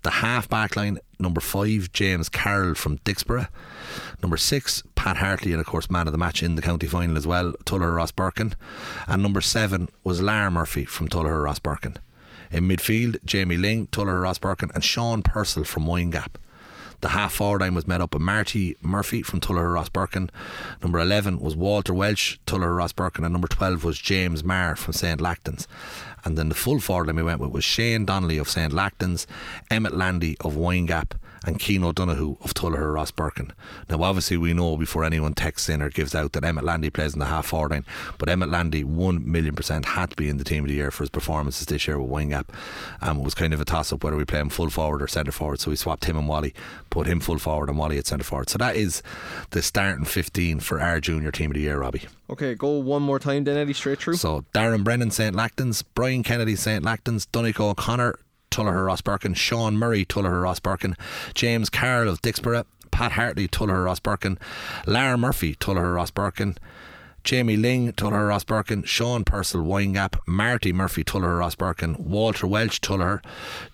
The half back line, number five, James Carroll from Dicksboro. Number six, Pat Hartley, and of course, man of the match in the county final as well, Tullogher Rosbercon. And number seven was Lar Murphy from Tullogher Rosbercon. In midfield, Jamie Ling, Tullogher Rosbercon, and Sean Purcell from Windgap. The half forward line was made up of Marty Murphy from Tullogher Rosbercon. Number 11 was Walter Welch, Tullogher Rosbercon. And number 12 was James Marr from St. Lachtain's. And then the full forward line we went with was Shane Donnelly of St. Lachtain's, Emmett Landy of Windgap, and Keane O'Donoghue of Tullogher Rosbercon. Now, obviously, we know before anyone texts in or gives out that Emmett Landy plays in the half forward line, but Emmett Landy, one million percent, had to be in the team of the year for his performances this year with Windgap. Um, it was kind of a toss up whether we play him full forward or centre forward, so we swapped him and Wally, put him full forward and Wally at centre forward. So that is the starting 15 for our junior team of the year, Robbie. Okay, go one more time then, Eddie, straight through. So Darren Brennan, St. Lachtain's, Brian Kennedy, St. Lachtain's, Donegal O'Connor, Tullogher Rosbercon, Sean Murray, Tullogher Rosbercon, James Carroll of Dicksboro, Pat Hartley, Tullogher Rosbercon, Lara Murphy, Tullogher Rosbercon, Jamie Ling, Tullogher Rosbercon, Sean Purcell, Windgap, Marty Murphy, Tullogher Rosbercon, Walter Welch, Tullogher,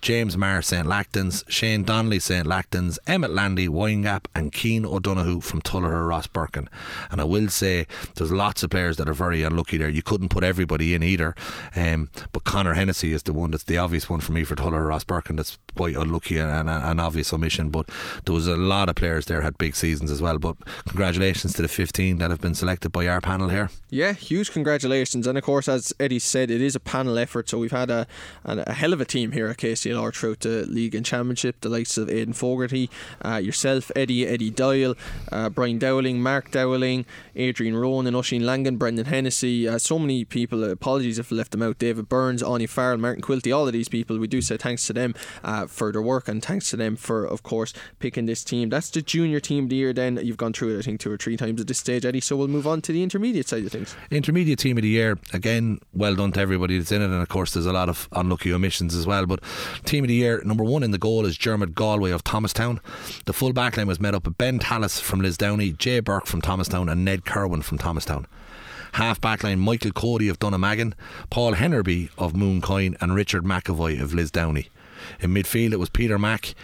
James Marr, St. Lachtain's, Shane Donnelly, St. Lachtain's, Emmett Landy, Windgap, and Keane O'Donoghue from Tullogher Rosbercon. And I will say there's lots of players that are very unlucky there. You couldn't put everybody in either. Um, but Connor Hennessy is the one that's the obvious one for me for Tullogher Rosbercon that's quite unlucky and an obvious omission. But there was a lot of players there had big seasons as well. But congratulations to the 15 that have been selected by our panel panel here. Yeah, huge congratulations. And of course, as Eddie said, it is a panel effort. So we've had a, a, hell of a team here at KCLR throughout the league and championship. The likes of Aidan Fogarty, uh, yourself, Eddie, Eddie Doyle, uh, Brian Dowling, Mark Dowling, Adrian Rowan, and Oisin Langan, Brendan Hennessy. Uh, so many people. Apologies if I left them out. David Burns, Anya Farrell, Martin Quilty, all of these people. We do say thanks to them uh, for their work and thanks to them for, of course, picking this team. That's the junior team of the year. Then you've gone through it, I think, two or three times at this stage, Eddie. So we'll move on to the intermediate side of things. Intermediate team of the year, again, well done to everybody that's in it, and of course, there's a lot of unlucky omissions as well. But team of the year, number one in the goal is Dermot Galway of Thomastown. The full backline was made up of Ben Tallis from Lisdowney, Jay Burke from Thomastown, and Ned Kerwin from Thomastown. Half backline Michael Cody of Dunnamaggin, Paul Hennebry of Mooncoin, and Richard McAvoy of Lisdowney. In midfield, it was Peter Mack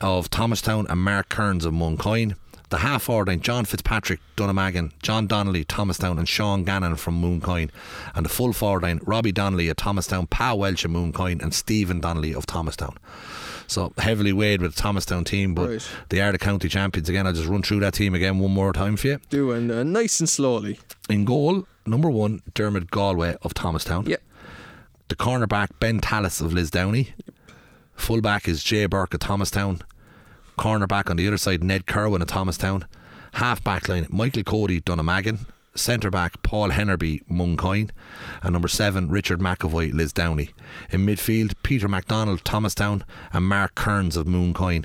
of Thomastown and Mark Kearns of Mooncoin. The half forward line, John Fitzpatrick, Dunnamaggin, John Donnelly, Thomastown, and Sean Gannon from Mooncoin. And the full forward line, Robbie Donnelly of Thomastown, Pa Welch of Mooncoin, and Stephen Donnelly of Thomastown. So heavily weighed with the Thomastown team, but right. they are the county champions again. I'll just run through that team again one more time for you. Do and uh, nice and slowly. In goal, number one, Dermot Galway of Thomastown. Yep. The cornerback, Ben Tallis of Lisdowney. Yep. Fullback is Jay Burke of Thomastown cornerback on the other side, Ned Kerwin of Thomastown. Half back line, Michael Cody, Dunnamaggin. Centre back, Paul Hennebry, Mooncoin. And number seven, Richard McAvoy, Lisdowney. In midfield, Peter MacDonald, Thomastown. And Mark Kearns of Mooncoin.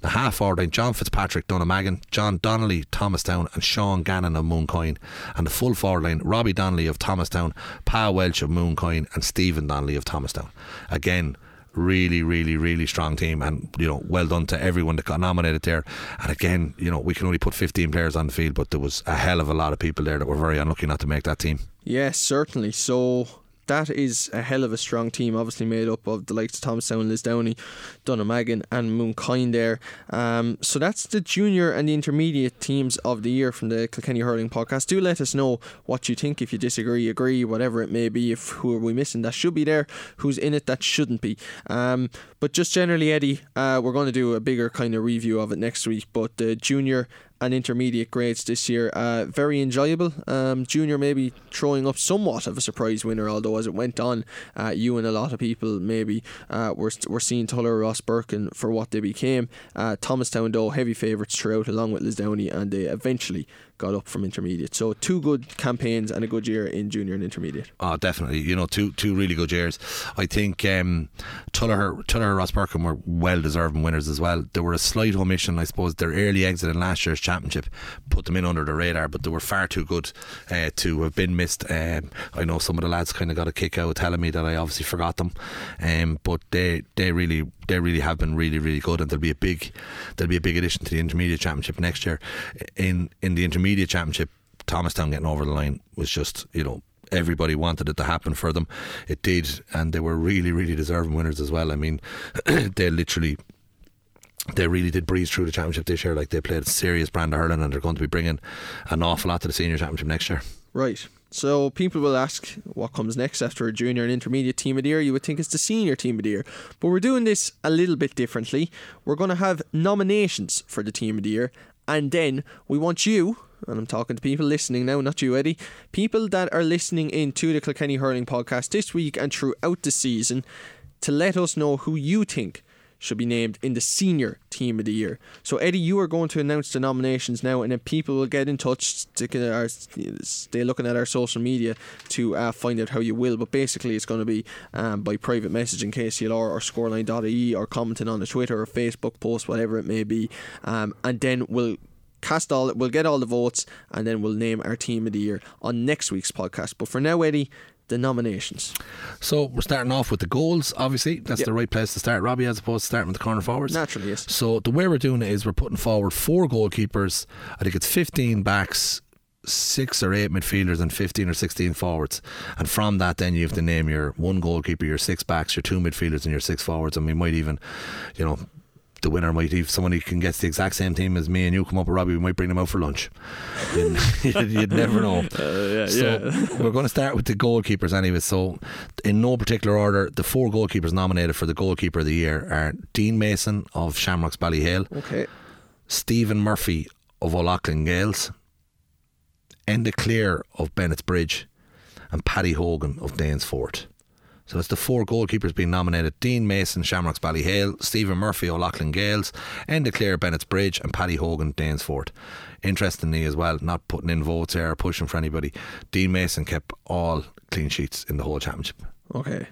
The half forward line, John Fitzpatrick, Dunnamaggin, John Donnelly, Thomastown, and Sean Gannon of Mooncoin. And the full forward line, Robbie Donnelly of Thomastown, Pa Welch of Mooncoin, and Stephen Donnelly of Thomastown. Again, really, really, really strong team, and you know, well done to everyone that got nominated there. And again, you know, we can only put 15 players on the field, but there was a hell of a lot of people there that were very unlucky not to make that team. Yes, certainly. So that is a hell of a strong team, obviously made up of the likes of Thomastown, Lisdowney, Dunnamaggin, and Mooncoin there. Um, so that's the junior and the intermediate teams of the year from the Kilkenny Hurling podcast. Do let us know what you think, if you disagree, agree, whatever it may be, if who are we missing that should be there, who's in it that shouldn't be. Um, but just generally, Eddie, uh, we're going to do a bigger kind of review of it next week. But the junior and intermediate grades this year. Uh, very enjoyable. Um, junior maybe throwing up somewhat of a surprise winner, although as it went on, uh, you and a lot of people maybe uh, were, were seeing Tullogher Rosbercon for what they became. Uh, Thomastown, though, heavy favourites throughout, along with Lisdowney, and they eventually got up from intermediate. So two good campaigns and a good year in junior and intermediate. Oh, definitely. You know, two two really good years. I think um, Tullogher Tuller Ross Birkin were well deserving winners as well. There were a slight omission, I suppose. Their early exit in last year's championship put them in under the radar, but they were far too good uh, to have been missed. Um, I know some of the lads kind of got a kick out telling me that I obviously forgot them, um, but they they really they really have been really really good, and there'll be a big there'll be a big addition to the intermediate championship next year. In in the intermediate championship, Thomastown getting over the line was just you know everybody wanted it to happen for them. It did, and they were really, really deserving winners as well. I mean, they literally. They really did breeze through the championship this year. Like they played a serious brand of hurling, and they're going to be bringing an awful lot to the senior championship next year. Right. So people will ask what comes next after a junior and intermediate team of the year. You would think it's the senior team of the year. But we're doing this a little bit differently. We're going to have nominations for the team of the year. And then we want you, and I'm talking to people listening now, not you, Eddie, people that are listening in to the Kilkenny Hurling podcast this week and throughout the season to let us know who you think should be named in the senior team of the year. So Eddie, you are going to announce the nominations now, and then people will get in touch. Stay looking at our social media to uh, find out how you will. But basically, it's going to be um, by private message in KCLR or scoreline.ie or commenting on the Twitter or Facebook post, whatever it may be, um, and then we'll cast all we'll get all the votes and then we'll name our team of the year on next week's podcast but for now Eddie the nominations. So we're starting off with the goals, obviously. That's Yep. the right place to start, Robbie, as opposed to starting with the corner forwards. Naturally, yes. So the way we're doing it is we're putting forward four goalkeepers. I think it's 15 backs, six or eight midfielders, and 15 or 16 forwards. And from that, then you have to name your one goalkeeper, your six backs, your two midfielders, and your six forwards. And we might even, you know, the winner might if someone who can get the exact same team as me and you come up with Robbie. We might bring them out for lunch. You'd, you'd, you'd never know. Uh, yeah, so we're going to start with the goalkeepers anyway. So, in no particular order, the four goalkeepers nominated for the goalkeeper of the year are Dean Mason of Shamrocks Ballyhale, Okay. Stephen Murphy of O'Loughlin Gaels, Enda Clear of Bennett's Bridge, and Paddy Hogan of Danesfort. So it's the four goalkeepers being nominated Dean Mason, Shamrocks Ballyhale, Stephen Murphy, O'Loughlin Gaels, Enda Clare, Bennett's Bridge, and Paddy Hogan, Danesfort. Interestingly, as well, not putting in votes here or pushing for anybody, Dean Mason kept all clean sheets in the whole championship. Okay.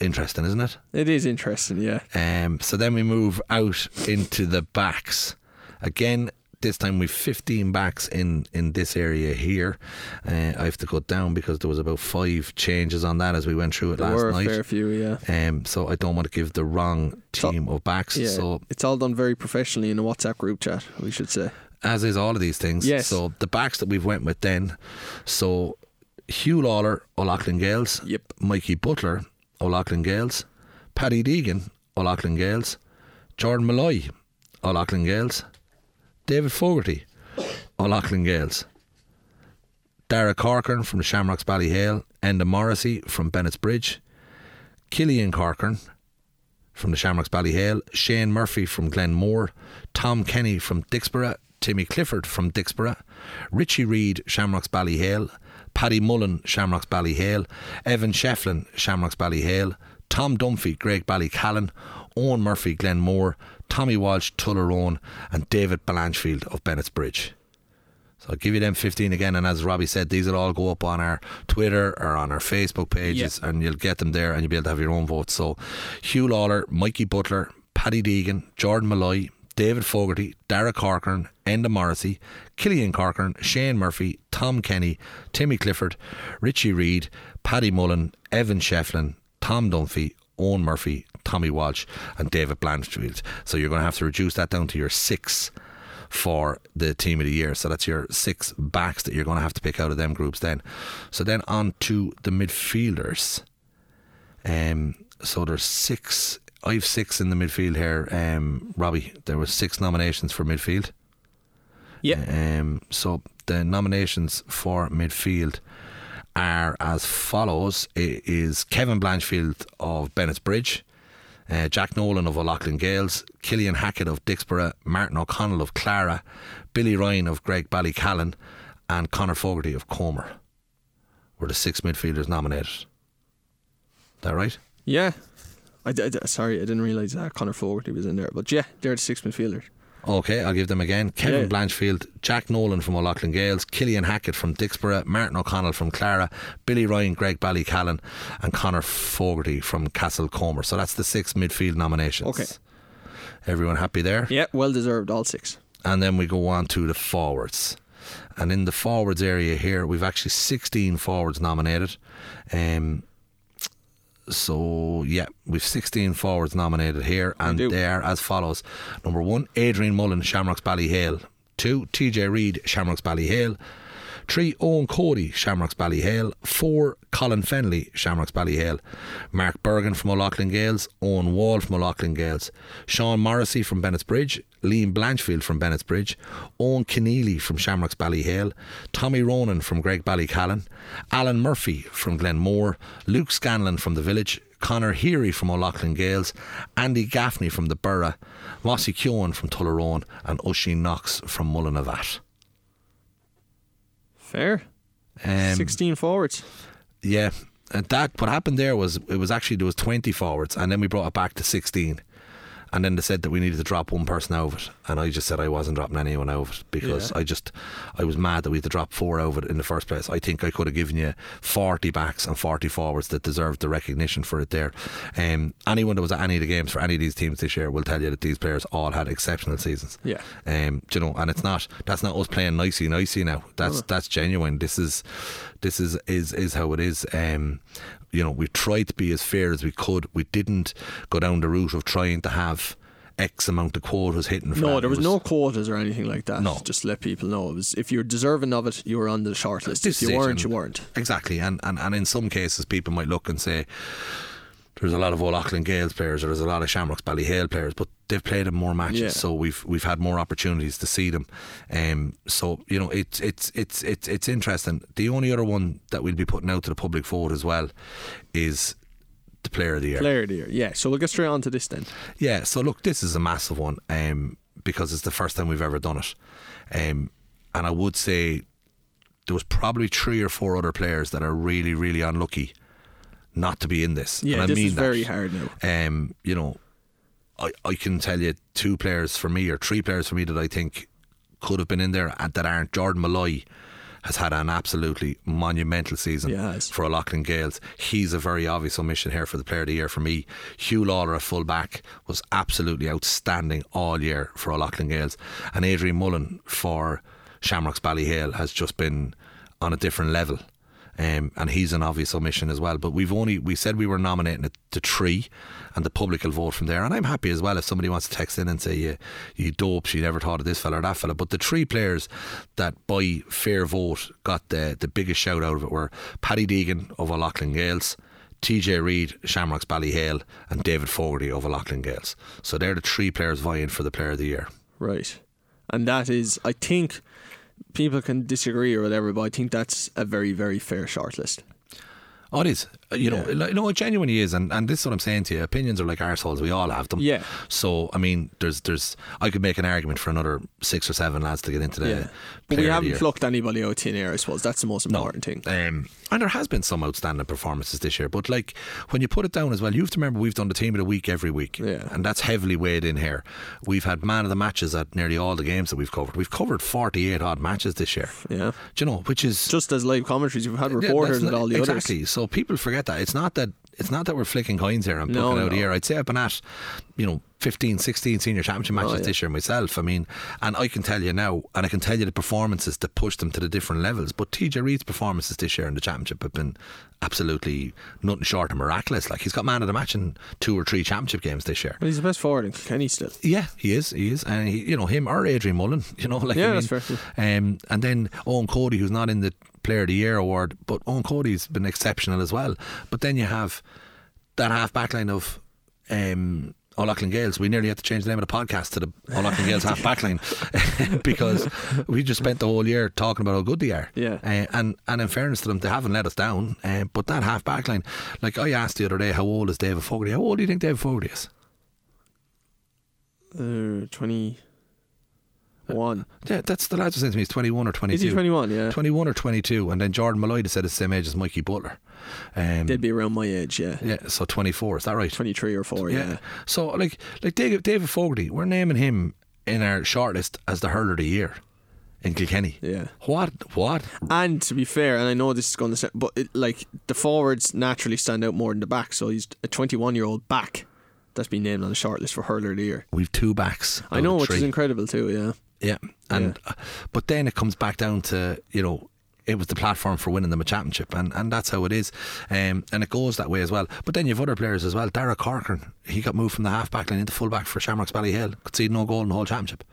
Interesting, isn't it? It is interesting, yeah. Um, so then we move out into the backs. Again, this time we've 15 backs in, in this area here. Uh, I have to cut down because there was about five changes on that as we went through it There last were a night. fair few, yeah. Um, so I don't want to give the wrong team of backs. Yeah, So it's all done very professionally in a WhatsApp group chat, we should say. as is all of these things. Yes. So the backs that we've went with then. So Huw Lawlor, O'Loughlin Gaels. Yep. Mikey Butler, O'Loughlin Gaels. Paddy Deegan, O'Loughlin Gaels. Jordan Molloy, O'Loughlin Gaels. David Fogarty, O'Loughlin Gaels. Dara Corcoran from the Shamrocks Ballyhale. Enda Morrissey from Bennett's Bridge. Killian Corcoran from the Shamrocks Ballyhale, Shane Murphy from Glenmore, Tom Kenny from Dicksboro, Timmy Clifford from Dicksboro, Richie Reid, Shamrocks Ballyhale, Paddy Mullen, Shamrocks Ballyhale, Evan Shefflin, Shamrocks Ballyhale, Tom Dunphy, Graigue-Ballycallan, Owen Murphy, Glenmore, Tommy Walsh, Tullaroan, and David Blanchfield of Bennett's Bridge. So I'll give you them 15 again. And as Robbie said, these will all go up on our Twitter or on our Facebook pages and you'll get them there and you'll be able to have your own votes. So Huw Lawlor, Mikey Butler, Paddy Deegan, Jordan Molloy, David Fogarty, Dara Corcoran, Enda Morrissey, Killian Corcoran, Shane Murphy, Tom Kenny, Timmy Clifford, Richie Reid, Paddy Mullen, Evan Shefflin, Tom Dunphy, Owen Murphy, Tommy Walsh, and David Blanchfield. So you're going to have to reduce that down to your six for the team of the year. So that's your six backs that you're going to have to pick out of them groups then. So then on to the midfielders. Um, so there's six. I have six in the midfield here. Um, Robbie, there was six nominations for midfield. Yeah. Um, so the nominations for midfield are as follows: It is Kevin Blanchfield of Bennett's Bridge, uh, Jack Nolan of O'Loughlin Gaels, Killian Hackett of Dicksboro, Martin O'Connell of Clara, Billy Ryan of Graigue-Ballycallan, and Connor Fogarty of Comer. Were the six midfielders nominated? Is that right? Yeah. I, I sorry, I didn't realise that Connor Fogarty was in there. But yeah, they're the six midfielders. Okay, I'll give them again. Kevin Yeah. Blanchfield, Jack Nolan from O'Loughlin Gaels, Killian Hackett from Dicksboro, Martin O'Connell from Clara, Billy Ryan, Graigue-Ballycallan, and Connor Fogarty from Castlecomer. So that's the six midfield nominations. Okay. Everyone happy there? Yeah, well deserved, all six. And then we go on to the forwards. And in the forwards area here, we've actually 16 forwards nominated. Um, so, yeah, we've 16 forwards nominated here, and they are as follows. Number one, Adrian Mullen, Shamrocks Ballyhale. Two, TJ Reid, Shamrocks Ballyhale. Three, Eoin Cody, Shamrocks Ballyhale. Four, Colin Fennelly, Shamrocks Ballyhale. Mark Bergin from O'Loughlin Gaels. Owen Wall from O'Loughlin Gaels. Sean Morrissey from Bennett's Bridge. Liam Blanchfield from Bennett's Bridge. Owen Keneally from Shamrocks Ballyhale. Tommy Ronan from Graigue-Ballycallan. Alan Murphy from Glenmore. Luke Scanlon from the Village. Connor Heary from O'Loughlin Gaels, Andy Gaffney from the Borough, Mossy Keown from Tullaroan, and Oisin Knox from Mullinavat. Fair. Um, 16 forwards. Yeah, and that what happened there was it was actually there was twenty forwards, and then we brought it back to sixteen. And then they said that we needed to drop one person out of it, and I just said I wasn't dropping anyone out of it because Yeah. I just I was mad that we had to drop four out of it in the first place. I think I could have given you forty backs and forty forwards that deserved the recognition for it there. Um, anyone that was at any of the games for any of these teams this year will tell you that these players all had exceptional seasons. Yeah. Um, you know, and it's not that's not us playing nicey nicey now. That's that's genuine. This is this is is is how it is. Um, you know, we tried to be as fair as we could. We didn't go down the route of trying to have X amount of quotas hitting. For No, there It was, no quotas or anything like that. No. Just to let people know. It was if you're deserving of it, you were on the short list. This if you weren't, you weren't. Exactly, and, and and in some cases, people might look and say there's a lot of O'Loughlin Gaels players or there's a lot of Shamrocks Ballyhale players, but they've played in more matches, Yeah. so we've we've had more opportunities to see them. Um, so you know, it's it's it's it's it's interesting. The only other one that we'll be putting out to the public vote as well is the Player of the Year. Player of the year. Yeah. So we'll get straight on to this then. Yeah, so look, this is a massive one um, because it's the first time we've ever done it. Um, and I would say there was probably three or four other players that are really, really unlucky not to be in this. Yeah, and I this mean is that. very hard now. Um, you know, I, I can tell you two players for me or three players for me that I think could have been in there and that aren't. Jordan Molloy has had an absolutely monumental season has. for O'Loughlin Gaels. He's a very obvious omission here for the player of the year for me. Huw Lawlor at full back was absolutely outstanding all year for O'Loughlin Gaels. And Adrian Mullen for Shamrocks Ballyhale has just been on a different level. Um, and he's an obvious omission as well. But we've only we said we were nominating it to three, and the public will vote from there. And I'm happy as well if somebody wants to text in and say you you dopes, you never thought of this fella or that fella. But the three players that by fair vote got the the biggest shout out of it were Paddy Deegan of O'Loughlin Gaels. TJ Reid, Shamrocks Ballyhale, and David Fogarty of O'Loughlin Gaels. So they're the three players vying for the Player of the Year. Right. And that is, I think, people can disagree or whatever, but I think that's a very, very fair shortlist. Oh, it is. Uh, You know, Yeah. no, it genuinely is, and, and this is what I'm saying to you. Opinions are like arseholes. We all have them. Yeah. So I mean, there's there's I could make an argument for another six or seven lads to get into the. Yeah. But we haven't plucked anybody out thin air, I suppose. That's the most important thing. Um, and there has been some outstanding performances this year, but like when you put it down as well, you have to remember we've done the team of the week every week, Yeah. and that's heavily weighed in here. We've had man of the matches at nearly all the games that we've covered. We've covered forty-eight odd matches this year. Yeah. Do you know, which is Just as live commentaries, you've had yeah, reporters that's and all the exactly. others. So people forget that it's not that it's not that we're flicking coins here and No, plucking out no. here. I'd say I've been at you know 15, 16 senior championship matches Oh, yeah. this year myself. I mean, and I can tell you now, and I can tell you the performances that pushed them to the different levels. But TJ Reid's performances this year in the championship have been absolutely nothing short of miraculous. Like he's got man of the match in two or three championship games this year. But he's the best forward in Kilkenny still. Yeah, he is. He is, and he, you know him or Adrian Mullen. You know, like Yeah, I mean, that's fair. Um, and then Eoin Cody, who's not in the Player of the Year award, but Eoin Cody's been exceptional as well. But then you have that half back line of um, O'Loughlin Gaels. We nearly had to change the name of the podcast to the O'Loughlin Gaels half back line because we just spent the whole year talking about how good they are. Yeah. Uh, and and in fairness to them, they haven't let us down. Uh, but that half back line, like I asked the other day, how old is David Fogarty? How old do you think David Fogarty is? Uh, 21. Yeah, that's the lads were saying to me. He's twenty one or twenty Is he 21? Yeah. 21 or 22, and then Jordan Molloy said it's the same age as Mikey Butler. Um, They'd be around my age, yeah. yeah, so 24, is that right? 23 or 4, yeah. So, like, like David, David Fogarty, we're naming him in our shortlist as the hurler of the year in Kilkenny. Yeah. What? What? And to be fair, and I know this is going to sound, but it, like the forwards naturally stand out more than the back. So he's a 21 year old back that's been named on the shortlist for hurler of the year. We've two backs. I know, which is incredible too. Yeah, Yeah, and uh, but then it comes back down to you know it was the platform for winning them a championship, and, and that's how it is, um, and it goes that way as well. But then you've other players as well. Dara Corcoran, he got moved from the half back line into full back for Shamrocks Ballyhale, conceded no goal in the whole championship.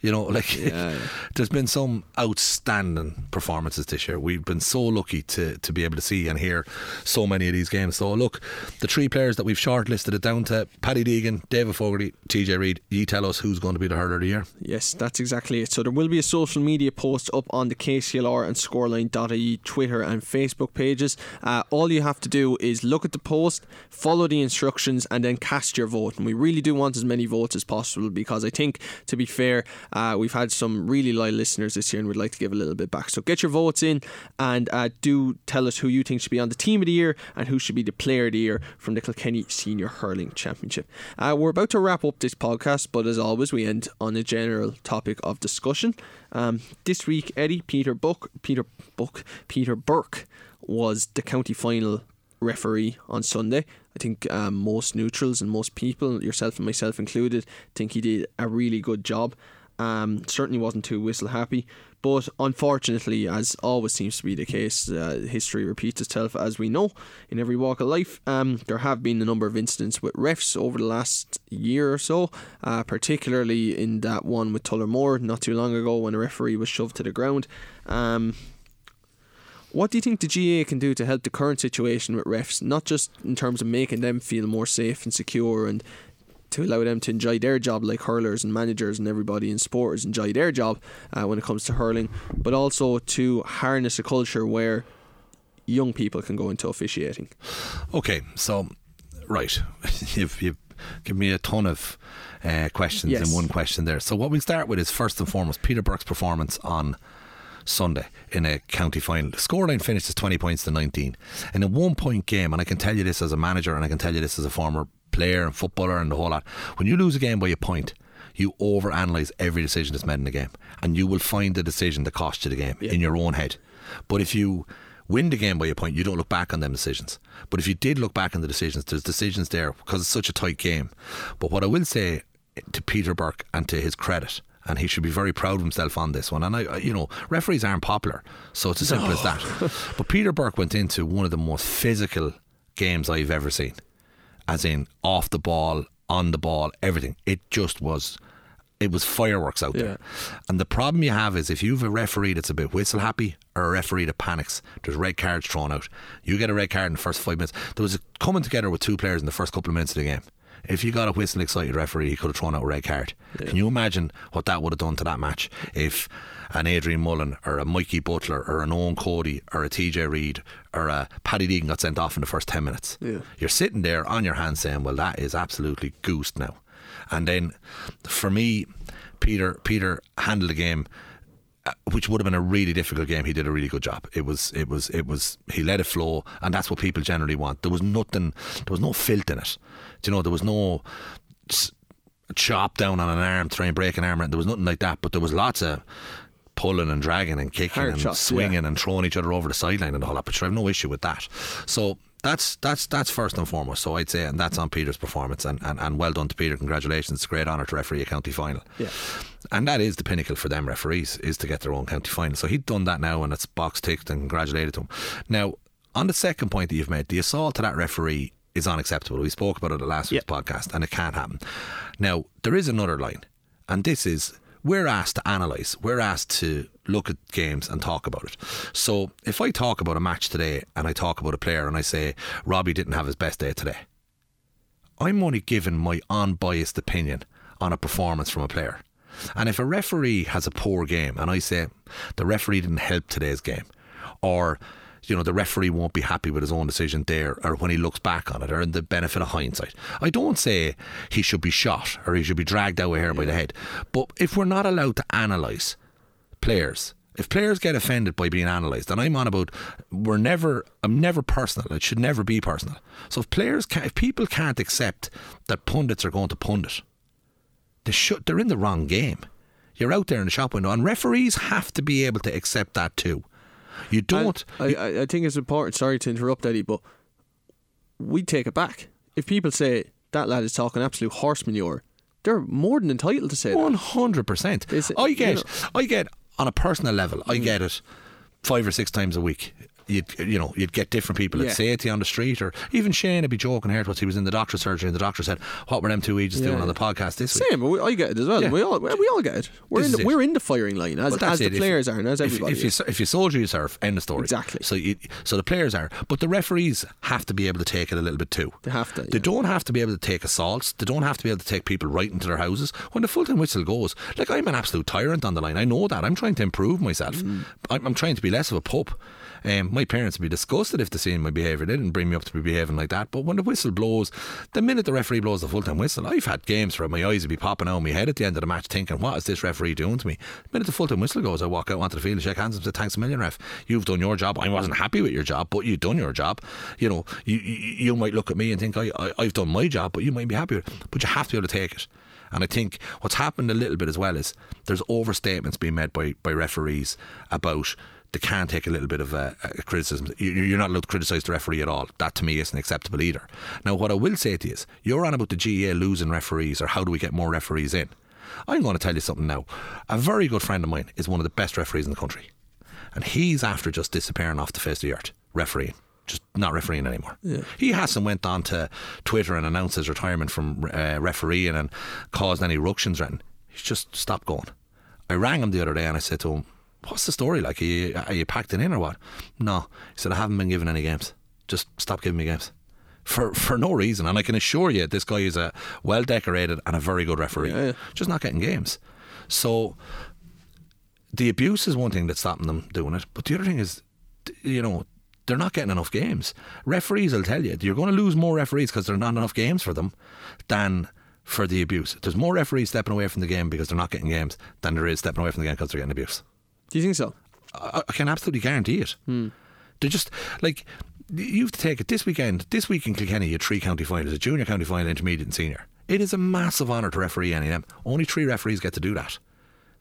You know, like there's been some outstanding performances this year. We've been so lucky to to be able to see and hear so many of these games. So look, the three players that we've shortlisted it down to Paddy Deegan, David Fogarty, TJ Reid. You tell us who's going to be the hurler of the year. Yes, that's exactly it. So there will be a social media post up on the KCLR and Scoreline.ie Twitter and Facebook pages. Uh, all you have to do is look at the post, follow the instructions, and then cast your vote. And we really do want as many votes as possible because I think, to be fair, uh, we've had some really loyal listeners this year and we'd like to give a little bit back. So get your votes in and uh, do tell us who you think should be on the team of the year and who should be the player of the year from the Kilkenny Senior Hurling Championship. Uh, we're about to wrap up this podcast, but as always, we end on a general topic of discussion. Um, this week, Eddie, Peter Buck, Peter Buck, Peter Burke was the county final referee on Sunday. I think um, most neutrals and most people, yourself and myself included, think he did a really good job. Um, certainly wasn't too whistle happy, but unfortunately, as always seems to be the case, uh, history repeats itself as we know in every walk of life. Um, there have been a number of incidents with refs over the last year or so, uh, particularly in that one with Tullamore not too long ago when a referee was shoved to the ground. Um, what do you think the GA can do to help the current situation with refs, not just in terms of making them feel more safe and secure and to allow them to enjoy their job like hurlers and managers and everybody in sports enjoy their job uh, when it comes to hurling, but also to harness a culture where young people can go into officiating. Okay, so right, you've you've given me a ton of uh, questions Yes. in one question there. So what we start with is first and foremost Peter Burke's performance on Sunday in a county final. The scoreline finished as 20 points to 19. In a one point game, and I can tell you this as a manager and I can tell you this as a former player and footballer and the whole lot, when you lose a game by a point, you overanalyze every decision that's made in the game and you will find the decision that cost you the game in your own head. But if you win the game by a point, you don't look back on them decisions. But if you did look back on the decisions, there's decisions there because it's such a tight game. But what I will say to Peter Burke and to his credit, and he should be very proud of himself on this one. And I, I- you know, referees aren't popular, so it's as simple as that. But Peter Burke went into one of the most physical games I've ever seen, as in off the ball, on the ball, everything. It just was. It was fireworks out there. And the problem you have is if you have a referee that's a bit whistle happy or a referee that panics, there's red cards thrown out. You get a red card in the first five minutes. There was a coming together with two players in the first couple of minutes of the game. If you got a whistling excited referee, he could have thrown out a red card. Can you imagine what that would have done to that match if an Adrian Mullen or a Mikey Butler or an Eoin Cody or a TJ Reid or a Paddy Deegan got sent off in the first 10 minutes? Yeah. You're sitting there on your hands saying, well, that is absolutely goosed now. And then for me, Peter Peter handled the game uh, which would have been a really difficult game. He did a really good job. It was, it was, it was. He let it flow, and that's what people generally want. There was nothing. There was no filth in it. You know? There was no chop down on an arm, try and break an arm. And there was nothing like that. But there was lots of pulling and dragging and kicking Hard and chops, swinging and throwing each other over the sideline and all that. But I have no issue with that. So. That's that's that's first and foremost. So I'd say, and that's on Peter's performance, and, and, and well done to Peter. Congratulations, it's a great honour to referee a county final. Yeah. And that is the pinnacle for them referees is to get their own county final. So he'd done that now and it's box ticked and congratulated to him. Now, on the second point that you've made, the assault to that referee is unacceptable. We spoke about it at last week's podcast and it can't happen. Now, there is another line, and this is we're asked to analyse, we're asked to look at games and talk about it. So if I talk about a match today and I talk about a player and I say Robbie didn't have his best day today, I'm only giving my unbiased opinion on a performance from a player. And if a referee has a poor game and I say the referee didn't help today's game, or you know the referee won't be happy with his own decision there, or when he looks back on it, or in the benefit of hindsight, I don't say he should be shot or he should be dragged out of here by the head. But if we're not allowed to analyse players. If players get offended by being analysed, and I'm on about, we're never, I'm never personal. It should never be personal. So if players, can, if people can't accept that pundits are going to pundit, they should, they're in the wrong game. You're out there in the shop window, and referees have to be able to accept that too. You don't. I, I, I think it's important. Sorry to interrupt, Eddie, but we take it back. If people say that lad is talking absolute horse manure, they're more than entitled to say that. One hundred percent. I you get, know- I get on a personal level, Mm. I get it five or six times a week you'd you know you'd get different people that Yeah. say it to you on the street, or even Shane would be joking here once he was in the doctor's surgery, and the doctor said, "What were them two Aegis Yeah, doing on the podcast this week?" Same, we, I get it as well. Yeah. We all we all get it. We're This in the, it. we're in the firing line as, that's as the it. If- players are and as if, everybody. If you is. if you soldier, you serve. End of story. Exactly. So you, so the players are, but the referees have to be able to take it a little bit too. They have to, They don't have to be able to take assaults. They don't have to be able to take people right into their houses. When the full time whistle goes, like I'm an absolute tyrant on the line. I know that. I'm trying to improve myself. Mm. I'm, I'm trying to be less of a pup. Um, my parents would be disgusted if they seen my behaviour. They didn't bring me up to be behaving like that. But when the whistle blows, the minute the referee blows the full time whistle, I've had games where my eyes would be popping out of my head at the end of the match, thinking, "What is this referee doing to me?" The minute the full time whistle goes, I walk out onto the field and shake hands and say, "Thanks a million, ref. You've done your job. I wasn't happy with your job, but you've done your job. You know, you you, you might look at me and think I, I I've done my job, but you might be happy with it. But you have to be able to take it." And I think what's happened a little bit as well is there's overstatements being made by, by referees about they can't take a little bit of a, a criticism. You- You're not allowed to criticise the referee at all. That to me isn't acceptable either. Now, what I will say to you is, you're on about the GA losing referees or how do we get more referees in. I'm going to tell you something now. A very good friend of mine is one of the best referees in the country, and he's after just disappearing off the face of the earth, refereeing. Just not refereeing anymore. He hasn't went on to Twitter and announced his retirement from uh, refereeing and caused any ructions or anything. He's just stopped going. I rang him the other day and I said to him, What's the story like? Are you, are you packed it in or what? No. He said, I haven't been given any games. Just stop giving me games. For, for no reason. And I can assure you, this guy is a well decorated and a very good referee. Yeah, yeah. Just not getting games. So the abuse is one thing that's stopping them doing it. But the other thing is, you know, they're not getting enough games. Referees will tell you you're going to lose more referees because there are not enough games for them than for the abuse. There's more referees stepping away from the game because they're not getting games than there is stepping away from the game because they're getting abuse. Do you think so? I, I can absolutely guarantee it. They're just like you have to take it this weekend. This week in Kilkenny, you had three county finals: a junior county final, intermediate, and senior. It is a massive honour to referee any of them. Only three referees get to do that.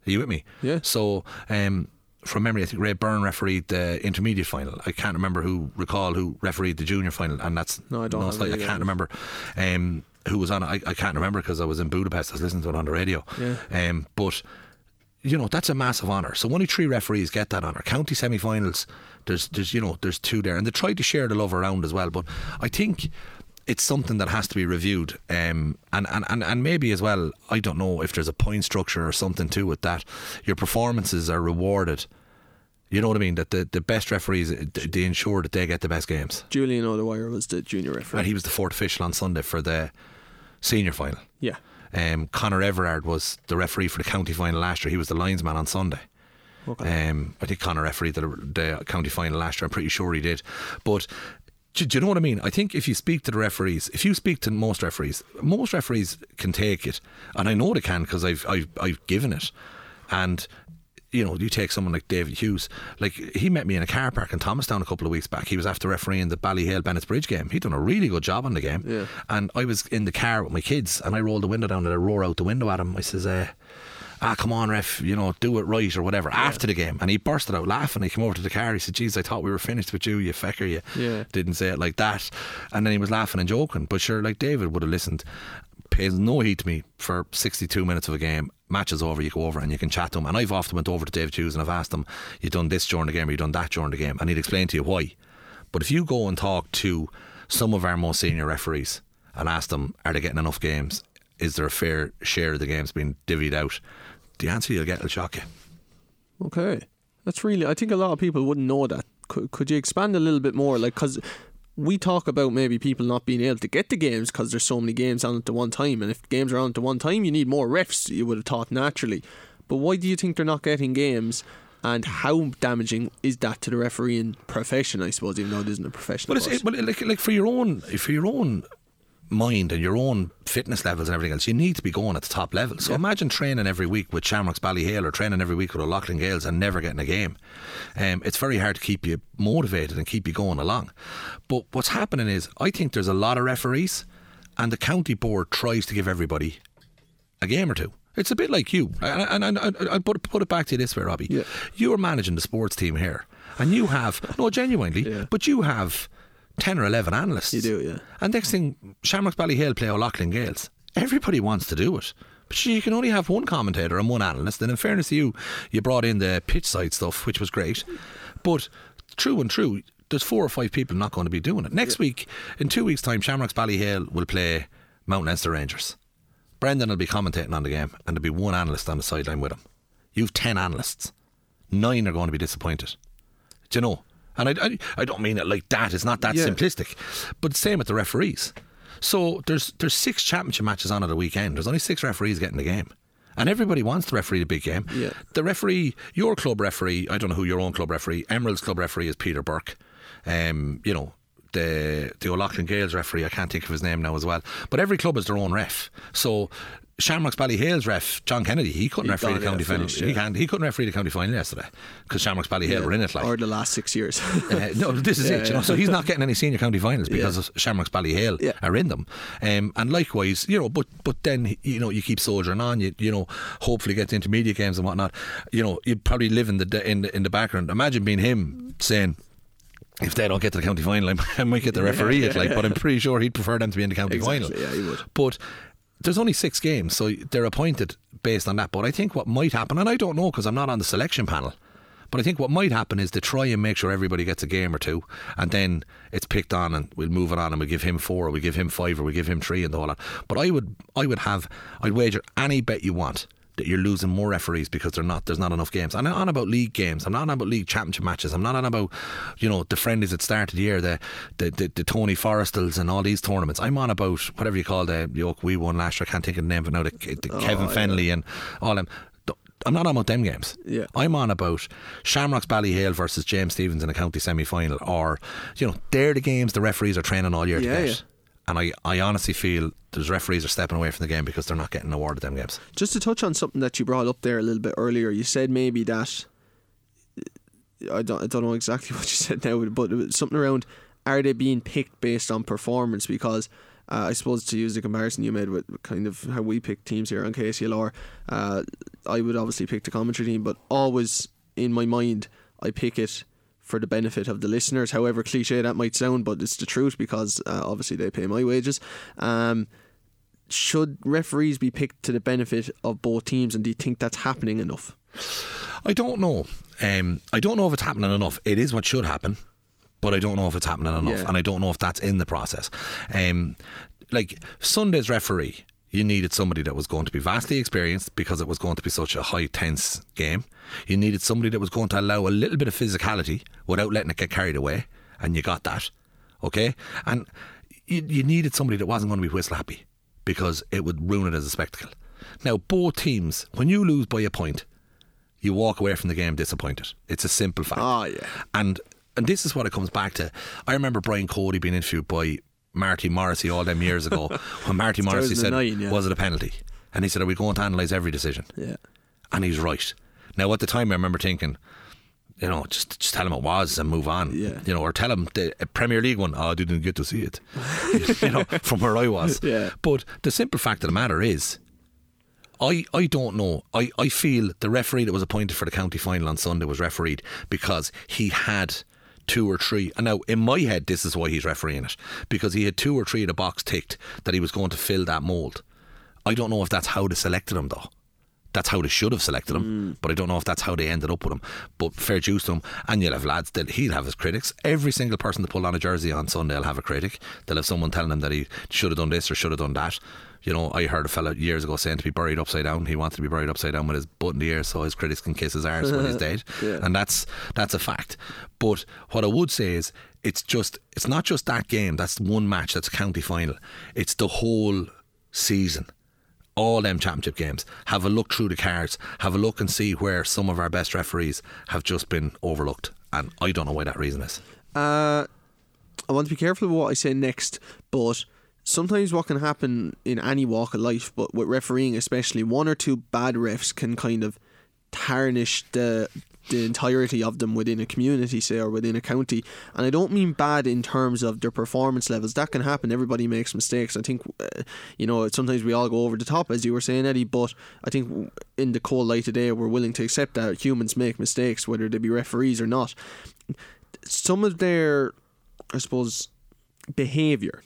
Are you with me? Yeah. So, um, from memory, I think Ray Byrne refereed the intermediate final. I can't remember who recall who refereed the junior final, and that's No, I don't slight- I can't remember um, who was on it. I, I can't remember because I was in Budapest. I was listening to it on the radio. Yeah. Um, but you know that's a massive honour. So only three referees get that honour. County semi-finals, there's there's you know there's two there, and they try to share the love around as well. But I think it's something that has to be reviewed, um, and, and and and maybe as well. I don't know if there's a point structure or something to it that your performances are rewarded. You know what I mean? That the, the best referees they they ensure that they get the best games. Julian O'Dwyer was the junior referee. And he was the fourth official on Sunday for the senior final. yeah. Um, Conor Everard was the referee for the county final last year. He was the linesman on Sunday. Okay. Um, I think Connor refereed the, the county final last year. I'm pretty sure he did. But do, do you know what I mean? I think if you speak to the referees, if you speak to most referees, most referees can take it, and I know they can because I've, I've I've given it, and. You know, you take someone like David Hughes. Like he met me in a car park in Thomastown a couple of weeks back. He was after refereeing the Ballyhale Bennettsbridge game. He'd done a really good job on the game. Yeah. And I was in the car with my kids, and I rolled the window down and I roar out the window at him. I says, uh, ah, come on, ref, you know, do it right or whatever after the game. And he bursted out laughing. He came over to the car. He said, geez, I thought we were finished with you, you fecker, you Yeah. didn't say it like that. And then he was laughing and joking. But sure, like David would have listened, pays no heed to me for 62 minutes of a game. Match is over, you go over and you can chat to him. And I've often went over to David Hughes and I've asked him, you done this during the game or you done that during the game? And he'd explain to you why. But if you go and talk to some of our most senior referees and ask them, are they getting enough games? Is there a fair share of the games being divvied out? The answer you'll get will shock you. Okay, that's really. I think a lot of people wouldn't know that. Could, could you expand a little bit more? Like, because we talk about maybe people not being able to get the games because there's so many games on at the one time, and if games are on at the one time, you need more refs. You would have thought naturally, but why do you think they're not getting games? And how damaging is that to the refereeing profession? I suppose, even though it isn't a profession. But it's it, but like like for your own for your own mind and your own fitness levels and everything else, you need to be going at the top level. So imagine training every week with Shamrocks Ballyhale or training every week with O'Loughlin Gaels and never getting a game. Um, it's very hard to keep you motivated and keep you going along. But what's happening is, I think there's a lot of referees, and the county board tries to give everybody a game or two. It's a bit like you, and, and, and, and I put, put it back to you this way, Robbie. Yeah. You're managing the sports team here, and you have no genuinely, Yeah. but you have ten or eleven analysts. You do, yeah. And next thing, Shamrocks Ballyhale play O'Loughlin Gaels. Everybody wants to do it. But you can only have one commentator and one analyst. And in fairness to you, you brought in the pitch side stuff, which was great. But true and true, there's four or five people not going to be doing it. Next week, in two weeks' time, Shamrocks Ballyhale will play Mount Leinster Rangers. Brendan will be commentating on the game, and there'll be one analyst on the sideline with him. You've ten analysts. Nine are going to be disappointed. Do you know? And I, I, I don't mean it like that. It's not that Yeah. simplistic. But same with the referees. So there's there's six championship matches on at a weekend. There's only six referees getting the game. And everybody wants the referee the big game. Yeah. The referee, your club referee, I don't know who your own club referee, Emerald's club referee is Peter Burke. Um, you know, the the O'Loughlin Gaels referee, I can't think of his name now as well. But every club has their own ref. So Shamrocks Ballyhale's ref, John Kennedy, he couldn't He referee the county yeah, final. finished, He can't. He couldn't referee the county final yesterday because Shamrocks Ballyhale were in it. Like or the last six years. uh, no, this is Yeah, it. You know, yeah. so he's not getting any senior county finals because of Shamrocks Ballyhale Yeah. are in them, um, and likewise, you know, but but then you know you keep soldiering on. You you know, hopefully get to intermediate games and whatnot. You know, you'd probably live in the in the, in the background. Imagine being him saying. If they don't get to the county final, I might- get the referee it. Like, but I'm pretty sure he'd prefer them to be in the county Exactly, final. yeah, he would. But there's only six games, so they're appointed based on that. But I think what might happen, and I don't know because I'm not on the selection panel, but I think what might happen is to try and make sure everybody gets a game or two, and then it's picked on, and we'll move it on, and we give him four, or we give him five, or we give him three, and the whole lot. But I would, I would have, I'd wager any bet you want you're losing more referees because they're not there's not enough games. I'm not on about league games. I'm not on about league championship matches. I'm not on about you know the friendlies that started the year, the the, the, the Tony Forristals and all these tournaments. I'm on about whatever you call the York we won last year. I can't think of the name, but now the, the oh, Kevin Fennelly and all them. I'm not on about them games. Yeah. I'm on about Shamrocks Ballyhale versus James Stephens in a county semi final, or you know they're the games the referees are training all year Yeah, to get. yeah. And I, I honestly feel those referees are stepping away from the game because they're not getting awarded them games. Just to touch on something that you brought up there a little bit earlier, you said maybe that I don't I don't know exactly what you said now, but something around are they being picked based on performance? Because uh, I suppose to use the comparison you made with kind of how we pick teams here on KCLR, uh, I would obviously pick the commentary team, but always in my mind I pick it for the benefit of the listeners. However cliche that might sound, but it's the truth because uh, obviously they pay my wages. Um, should referees be picked to the benefit of both teams, and do you think that's happening enough? I don't know. Um, I don't know if it's happening enough. It is what should happen, but I don't know if it's happening enough, Yeah. and I don't know if that's in the process. Um, like Sunday's referee, you needed somebody that was going to be vastly experienced because it was going to be such a high tense game. You needed somebody that was going to allow a little bit of physicality without letting it get carried away, and you got that. Okay, and you, you needed somebody that wasn't going to be whistle happy because it would ruin it as a spectacle. Now, both teams, when you lose by a point, you walk away from the game disappointed. It's a simple fact. Ah, yeah. And and this is what it comes back to. I remember Brian Cody being interviewed by Marty Morrissey all them years ago when Marty Morrissey said, 2009, yeah. "Was it a penalty?" And he said, "Are we going to analyse every decision?" Yeah. And he's right. Now, at the time, I remember thinking, you know, just just tell him it was and move on. Yeah. You know, or tell him the Premier League one. Oh, I didn't get to see it. you know, from where I was. Yeah. But the simple fact of the matter is, I, I don't know. I, I feel the referee that was appointed for the county final on Sunday was refereed because he had two or three. And now, in my head, this is why he's refereeing it because he had two or three of the box ticked that he was going to fill that mould. I don't know if that's how they selected him, though. That's how they should have selected him, hmm. but I don't know if that's how they ended up with him. But fair dues to him, and you'll have lads that he'll have his critics. Every single person that pulled on a jersey on Sunday will have a critic. They'll have someone telling him that he should have done this or should have done that. You know, I heard a fella years ago saying to be buried upside down. He wanted to be buried upside down with his butt in the air so his critics can kiss his arse when he's dead. Yeah. And that's that's a fact. But what I would say is it's just it's not just that game, that's one match, that's a county final. It's the whole season all them championship games. Have a look through the cards. Have a look and see where some of our best referees have just been overlooked. And I don't know why that reason is. Uh, I want to be careful of what I say next, but sometimes what can happen in any walk of life, but with refereeing especially, one or two bad refs can kind of tarnish the the entirety of them within a community, say, or within a county. And I don't mean bad in terms of their performance levels. That can happen. Everybody makes mistakes. I think, uh, you know, sometimes we all go over the top, as you were saying, Eddie. But I think in the cold light today, we're willing to accept that humans make mistakes, whether they be referees or not. Some of their, I suppose, behaviour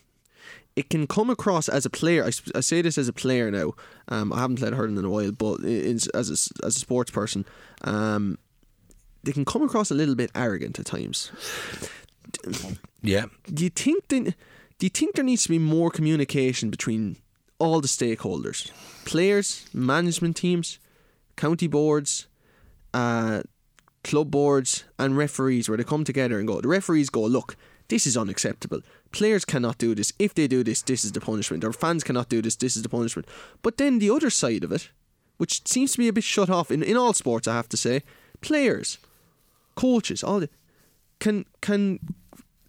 it can come across as a player. I, I say this as a player now. Um, I haven't played hurling in a while, but in, as a, as a sports person, um, they can come across a little bit arrogant at times. Yeah. do you think then do you think there needs to be more communication between all the stakeholders? Players management teams county boards uh, club boards and referees where they come together and go the referees go look this is unacceptable. Players cannot do this. If they do this this is the punishment. Or fans cannot do this this is the punishment. But then the other side of it which seems to be a bit shut off in, in all sports I have to say players coaches all the can can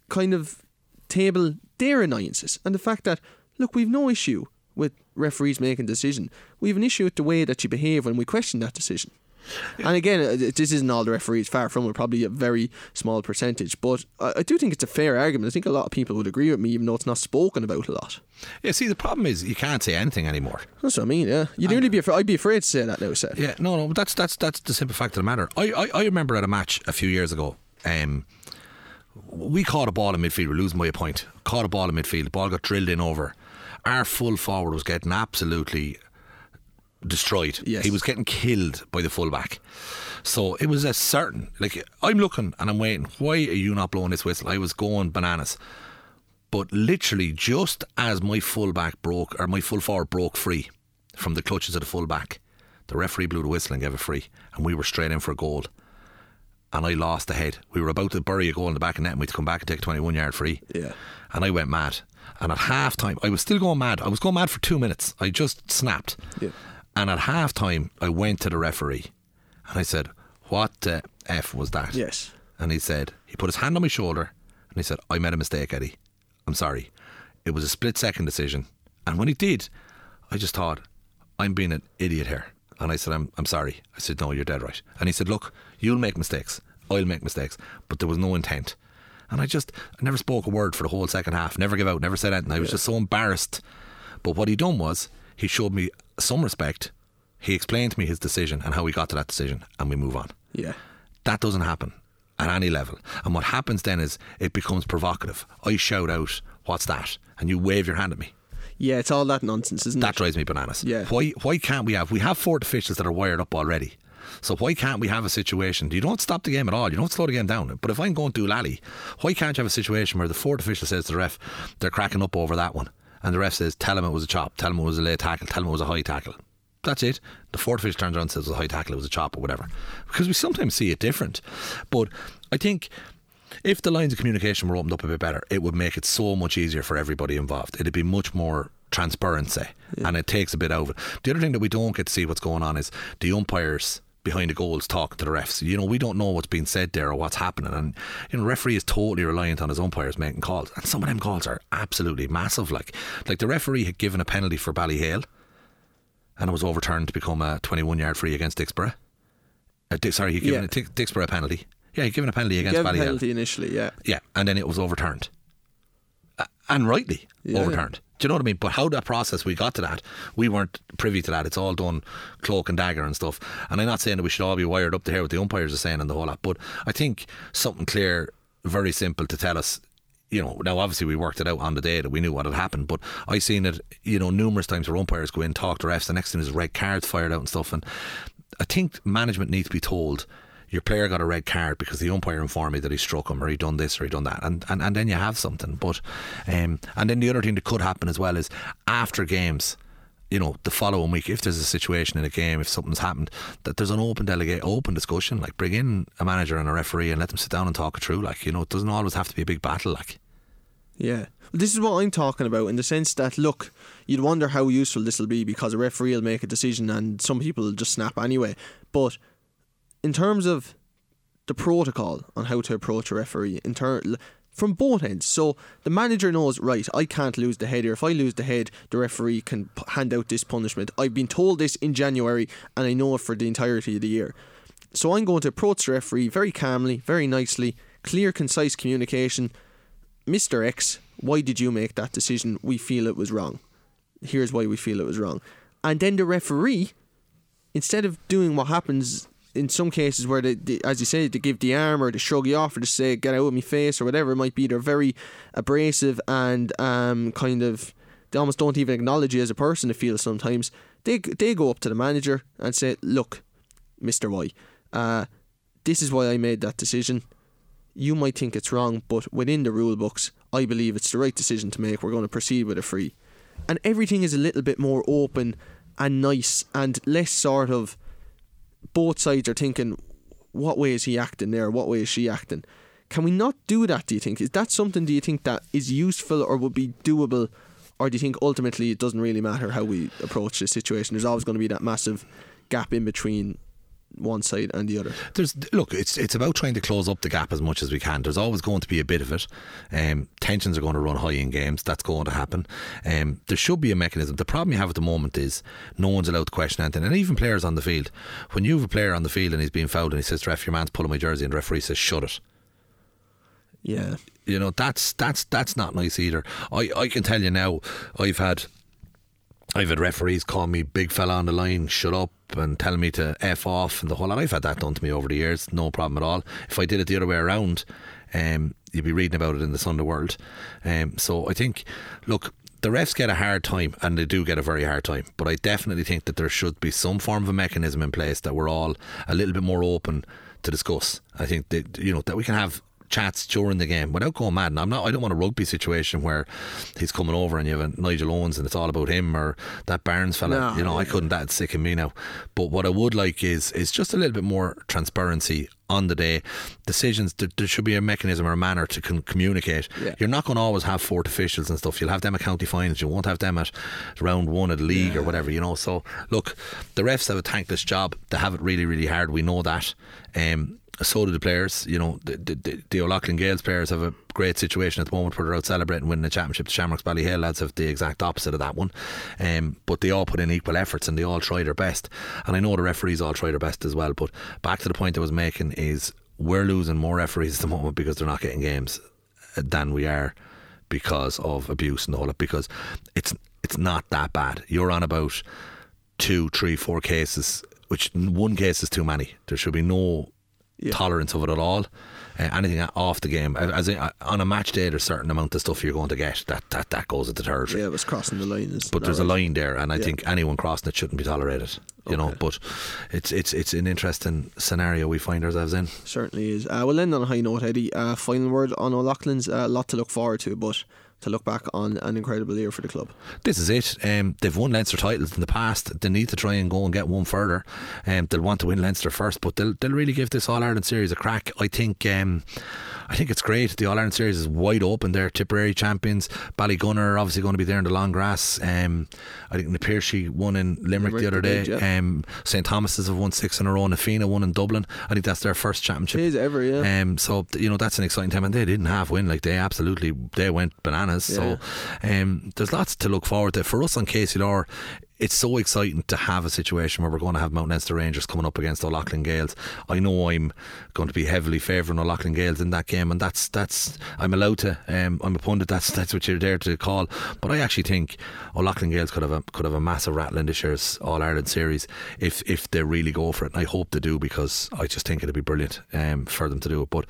kind of table their annoyances and the fact that look we've no issue with referees making decision. We have an issue with the way that you behave when we question that decision and again uh, this isn't all the referees far from it probably a very small percentage but I, do think it's a fair argument I think a lot of people would agree with me even though it's not spoken about a lot Yeah, see, the problem is you can't say anything anymore. that's what I mean yeah you'd nearly be afraid I'd be afraid to say that now Seth Yeah, no, no, but that's that's that's the simple fact of the matter. I, I, I remember at a match a few years ago, um, we caught a ball in midfield, we're losing by a point. Caught a ball in midfield, the ball got drilled in over. Our full forward was getting absolutely destroyed. Yes. He was getting killed by the fullback. So it was a certain like I'm looking and I'm waiting. Why are you not blowing this whistle? I was going bananas. But literally just as my fullback broke or my full forward broke free from the clutches of the fullback, the referee blew the whistle and gave it free and we were straight in for a goal. And I lost the head. We were about to bury a goal in the back of net and we had to come back and take a 21 yard free. Yeah. And I went mad. And at half time, I was still going mad. I was going mad for two minutes. I just snapped. Yeah. And at half time, I went to the referee and I said, What the F was that? yes And he said, He put his hand on my shoulder and he said, I made a mistake, Eddie. I'm sorry. It was a split second decision. And when he did, I just thought, I'm being an idiot here. And I said, I'm, I'm sorry. I said, No, you're dead right. And he said, Look, you'll make mistakes. I'll make mistakes. But there was no intent. And I just, I never spoke a word for the whole second half. Never give out, never said anything. I was just so embarrassed. But what he done was, he showed me some respect. He explained to me his decision and how he got to that decision, and we move on. yeah That doesn't happen at any level. And what happens then is it becomes provocative. I shout out, What's that? And you wave your hand at me. yeah it's all that nonsense isn't That it That drives me bananas. Yeah. Why why can't we have we have fourth officials that are wired up already? So why can't we have a situation? You don't stop the game at all. You don't slow the game down. But if I'm going to Lally, why can't you have a situation where the fourth official says to the ref, they're cracking up over that one, and the ref says, tell him it was a chop, tell him it was a late tackle, tell him it was a high tackle. That's it. The fourth official turns around and says it was a high tackle, it was a chop or whatever. Because we sometimes see it different. But I think if the lines of communication were opened up a bit better, it would make it so much easier for everybody involved. It'd be much more transparency and it takes a bit out of it. The other thing that we don't get to see what's going on is the umpires behind the goals talking to the refs. You know, we don't know what's being said there or what's happening. And, you know, referee is totally reliant on his umpires making calls. And some of them calls are absolutely massive. Like, like the referee had given a penalty for Ballyhale and it was overturned to become a 21 yard free against Dicksboro. Uh, Di- sorry, he'd given Yeah. a Dicksboro a penalty. Yeah, he'd given a penalty against Ballyhale. penalty initially yeah Yeah, and then it was overturned. And rightly Yeah. overturned. Do you know what I mean? But how that process we got to that, we weren't privy to that. It's all done cloak and dagger and stuff. And I'm not saying that we should all be wired up to hear what the umpires are saying and the whole lot, but I think something clear, very simple to tell us. You know, now obviously we worked it out on the day that we knew what had happened, but I seen it, you know, numerous times where umpires go in, talk to refs. The next thing is red cards fired out and stuff. And I think management needs to be told your player got a red card because the umpire informed me that he struck him or he done this or he done that and, and, and then you have something but um, and then the other thing that could happen as well is after games you know the following week if there's a situation in a game if something's happened that there's an open delegate open discussion like bring in a manager and a referee and let them sit down and talk it through like you know it doesn't always have to be a big battle like Yeah. This is what I'm talking about in the sense that, look, you'd wonder how useful this will be because a referee will make a decision and some people will just snap anyway. But in terms of the protocol on how to approach a referee, in ter- from both ends, so the manager knows, right, I can't lose the head. If I lose the head, the referee can p- hand out this punishment. I've been told this in January and I know it for the entirety of the year. So I'm going to approach the referee very calmly, very nicely, clear, concise communication. Mr. X, why did you make that decision? We feel it was wrong. Here's why we feel it was wrong. And then the referee, instead of doing what happens in some cases where they, they as you say, they give the arm or they shrug you off or they say get out of my face or whatever it might be, they're very abrasive and um, kind of they almost don't even acknowledge you as a person. It feels sometimes they they go up to the manager and say, look, Mister Y, uh, this is why I made that decision you might think it's wrong, but within the rule books, I believe it's the right decision to make. We're going to proceed with a free. And everything is a little bit more open and nice and less sort of both sides are thinking, what way is he acting there? What way is she acting? Can we not do that, do you think? Is that something, do you think, that is useful or would be doable? Or do you think ultimately it doesn't really matter how we approach this situation? There's always going to be that massive gap in between one side and the other. There's look, it's it's about trying to close up the gap as much as we can. There's always going to be a bit of it. Um, tensions are going to run high in games. That's going to happen. Um, there should be a mechanism. The problem you have at the moment is no one's allowed to question anything, and even players on the field. When you have a player on the field and he's being fouled and he says, "Ref, your man's pulling my jersey," and the referee says, "Shut it." Yeah, you know that's that's that's not nice either. I I can tell you now. I've had I've had referees call me big fella on the line, shut up, and tell me to f off, and the whole lot. I've had that done to me over the years, no problem at all. If I did it the other way around, um, you'd be reading about it in the Sunday World. Um, so I think, look, the refs get a hard time, and they do get a very hard time. But I definitely think that there should be some form of a mechanism in place that we're all a little bit more open to discuss. I think that you know that we can have chats during the game without going mad. And I'm not. I don't want a rugby situation where he's coming over and you have a Nigel Owens and it's all about him or that Barnes fella. No, you know, I couldn't. That's sick of me now. But what I would like is is just a little bit more transparency on the day. Decisions. There, there should be a mechanism or a manner to con- communicate. Yeah. You're not going to always have fourth officials and stuff. You'll have them at county finals. You won't have them at round one of the league or whatever. You know. So look, the refs have a thankless job. They have it really, really hard. We know that. Um, so do the players. You know, the, the, the O'Loughlin Gaels players have a great situation at the moment where they're out celebrating winning the championship. The Shamrocks Ballyhale lads have the exact opposite of that one. Um, but they all put in equal efforts and they all try their best. And I know the referees all try their best as well. But back to the point I was making is we're losing more referees at the moment because they're not getting games than we are because of abuse and all that. Because it's it's not that bad. You're on about two, three, four cases, which one case is too many. There should be no Yeah. tolerance of it at all. Uh, anything off the game, as in, uh, on a match day, there's a certain amount of stuff you're going to get that that, that goes into territory. yeah, it was crossing the line. But there's a line there, and I Yeah. think anyone crossing it shouldn't be tolerated. You know, but it's it's it's an interesting scenario we find ourselves in. Certainly is. Uh, we'll end on a high note, Eddie. Uh, final word on O'Loughlin's. A lot to look forward to, but to look back on an incredible year for the club. This is it. Um, they've won Leinster titles in the past. They need to try and go and get one further. Um, they'll want to win Leinster first, but they'll they'll really give this All Ireland series a crack. I think. Um, I think it's great. The All Ireland series is wide open. They're Tipperary champions. Ballygunner are obviously going to be there in the long grass. Um, I think Na Piarsaigh won in Limerick, Limerick the other day. yeah. Um, St Thomas's have won six in a row. Na Fianna won in Dublin. I think that's their first championship. Ever, yeah. Um, so you know that's an exciting time, and they didn't half win. Like they absolutely they went bananas. So um, there's lots to look forward to for us on KCLR. It's so exciting to have a situation where we're going to have Mount Leinster Rangers coming up against O'Loughlin Gaels. I know I'm going to be heavily favouring O'Loughlin Gaels in that game, and that's that's I'm allowed to. Um, I'm a pundit. That's that's what you're there to call. But I actually think O'Loughlin Gaels could have a could have a massive rattle in this year's All Ireland series if if they really go for it. And I hope they do because I just think it'd be brilliant um, for them to do it. But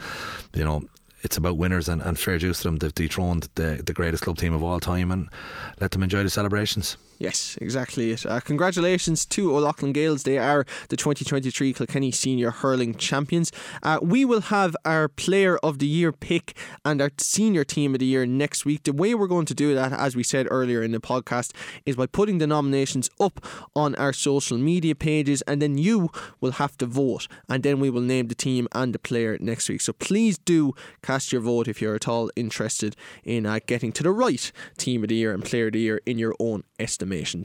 you know it's about winners and, and fair dues to them. They've dethroned the, the greatest club team of all time and let them enjoy the celebrations. Yes, exactly it. Uh, congratulations to O'Loughlin Gaels. They are the 2023 Kilkenny Senior Hurling Champions. Uh, we will have our Player of the Year pick and our Senior Team of the Year next week. The way we're going to do that, as we said earlier in the podcast, is by putting the nominations up on our social media pages, and then you will have to vote, and then we will name the team and the player next week. So please do cast your vote if you're at all interested in uh, getting to the right Team of the Year and Player of the Year in your own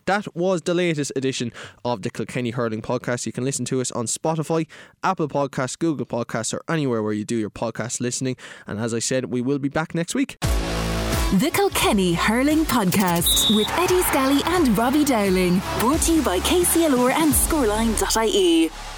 That was the latest edition of the Kilkenny Hurling Podcast. You can listen to us on Spotify, Apple Podcasts, Google Podcasts, or anywhere where you do your podcast listening. And as I said, we will be back next week. The Kilkenny Hurling Podcast with Eddie Scally and Robbie Dowling. Brought to you by KCLR and Scoreline.ie.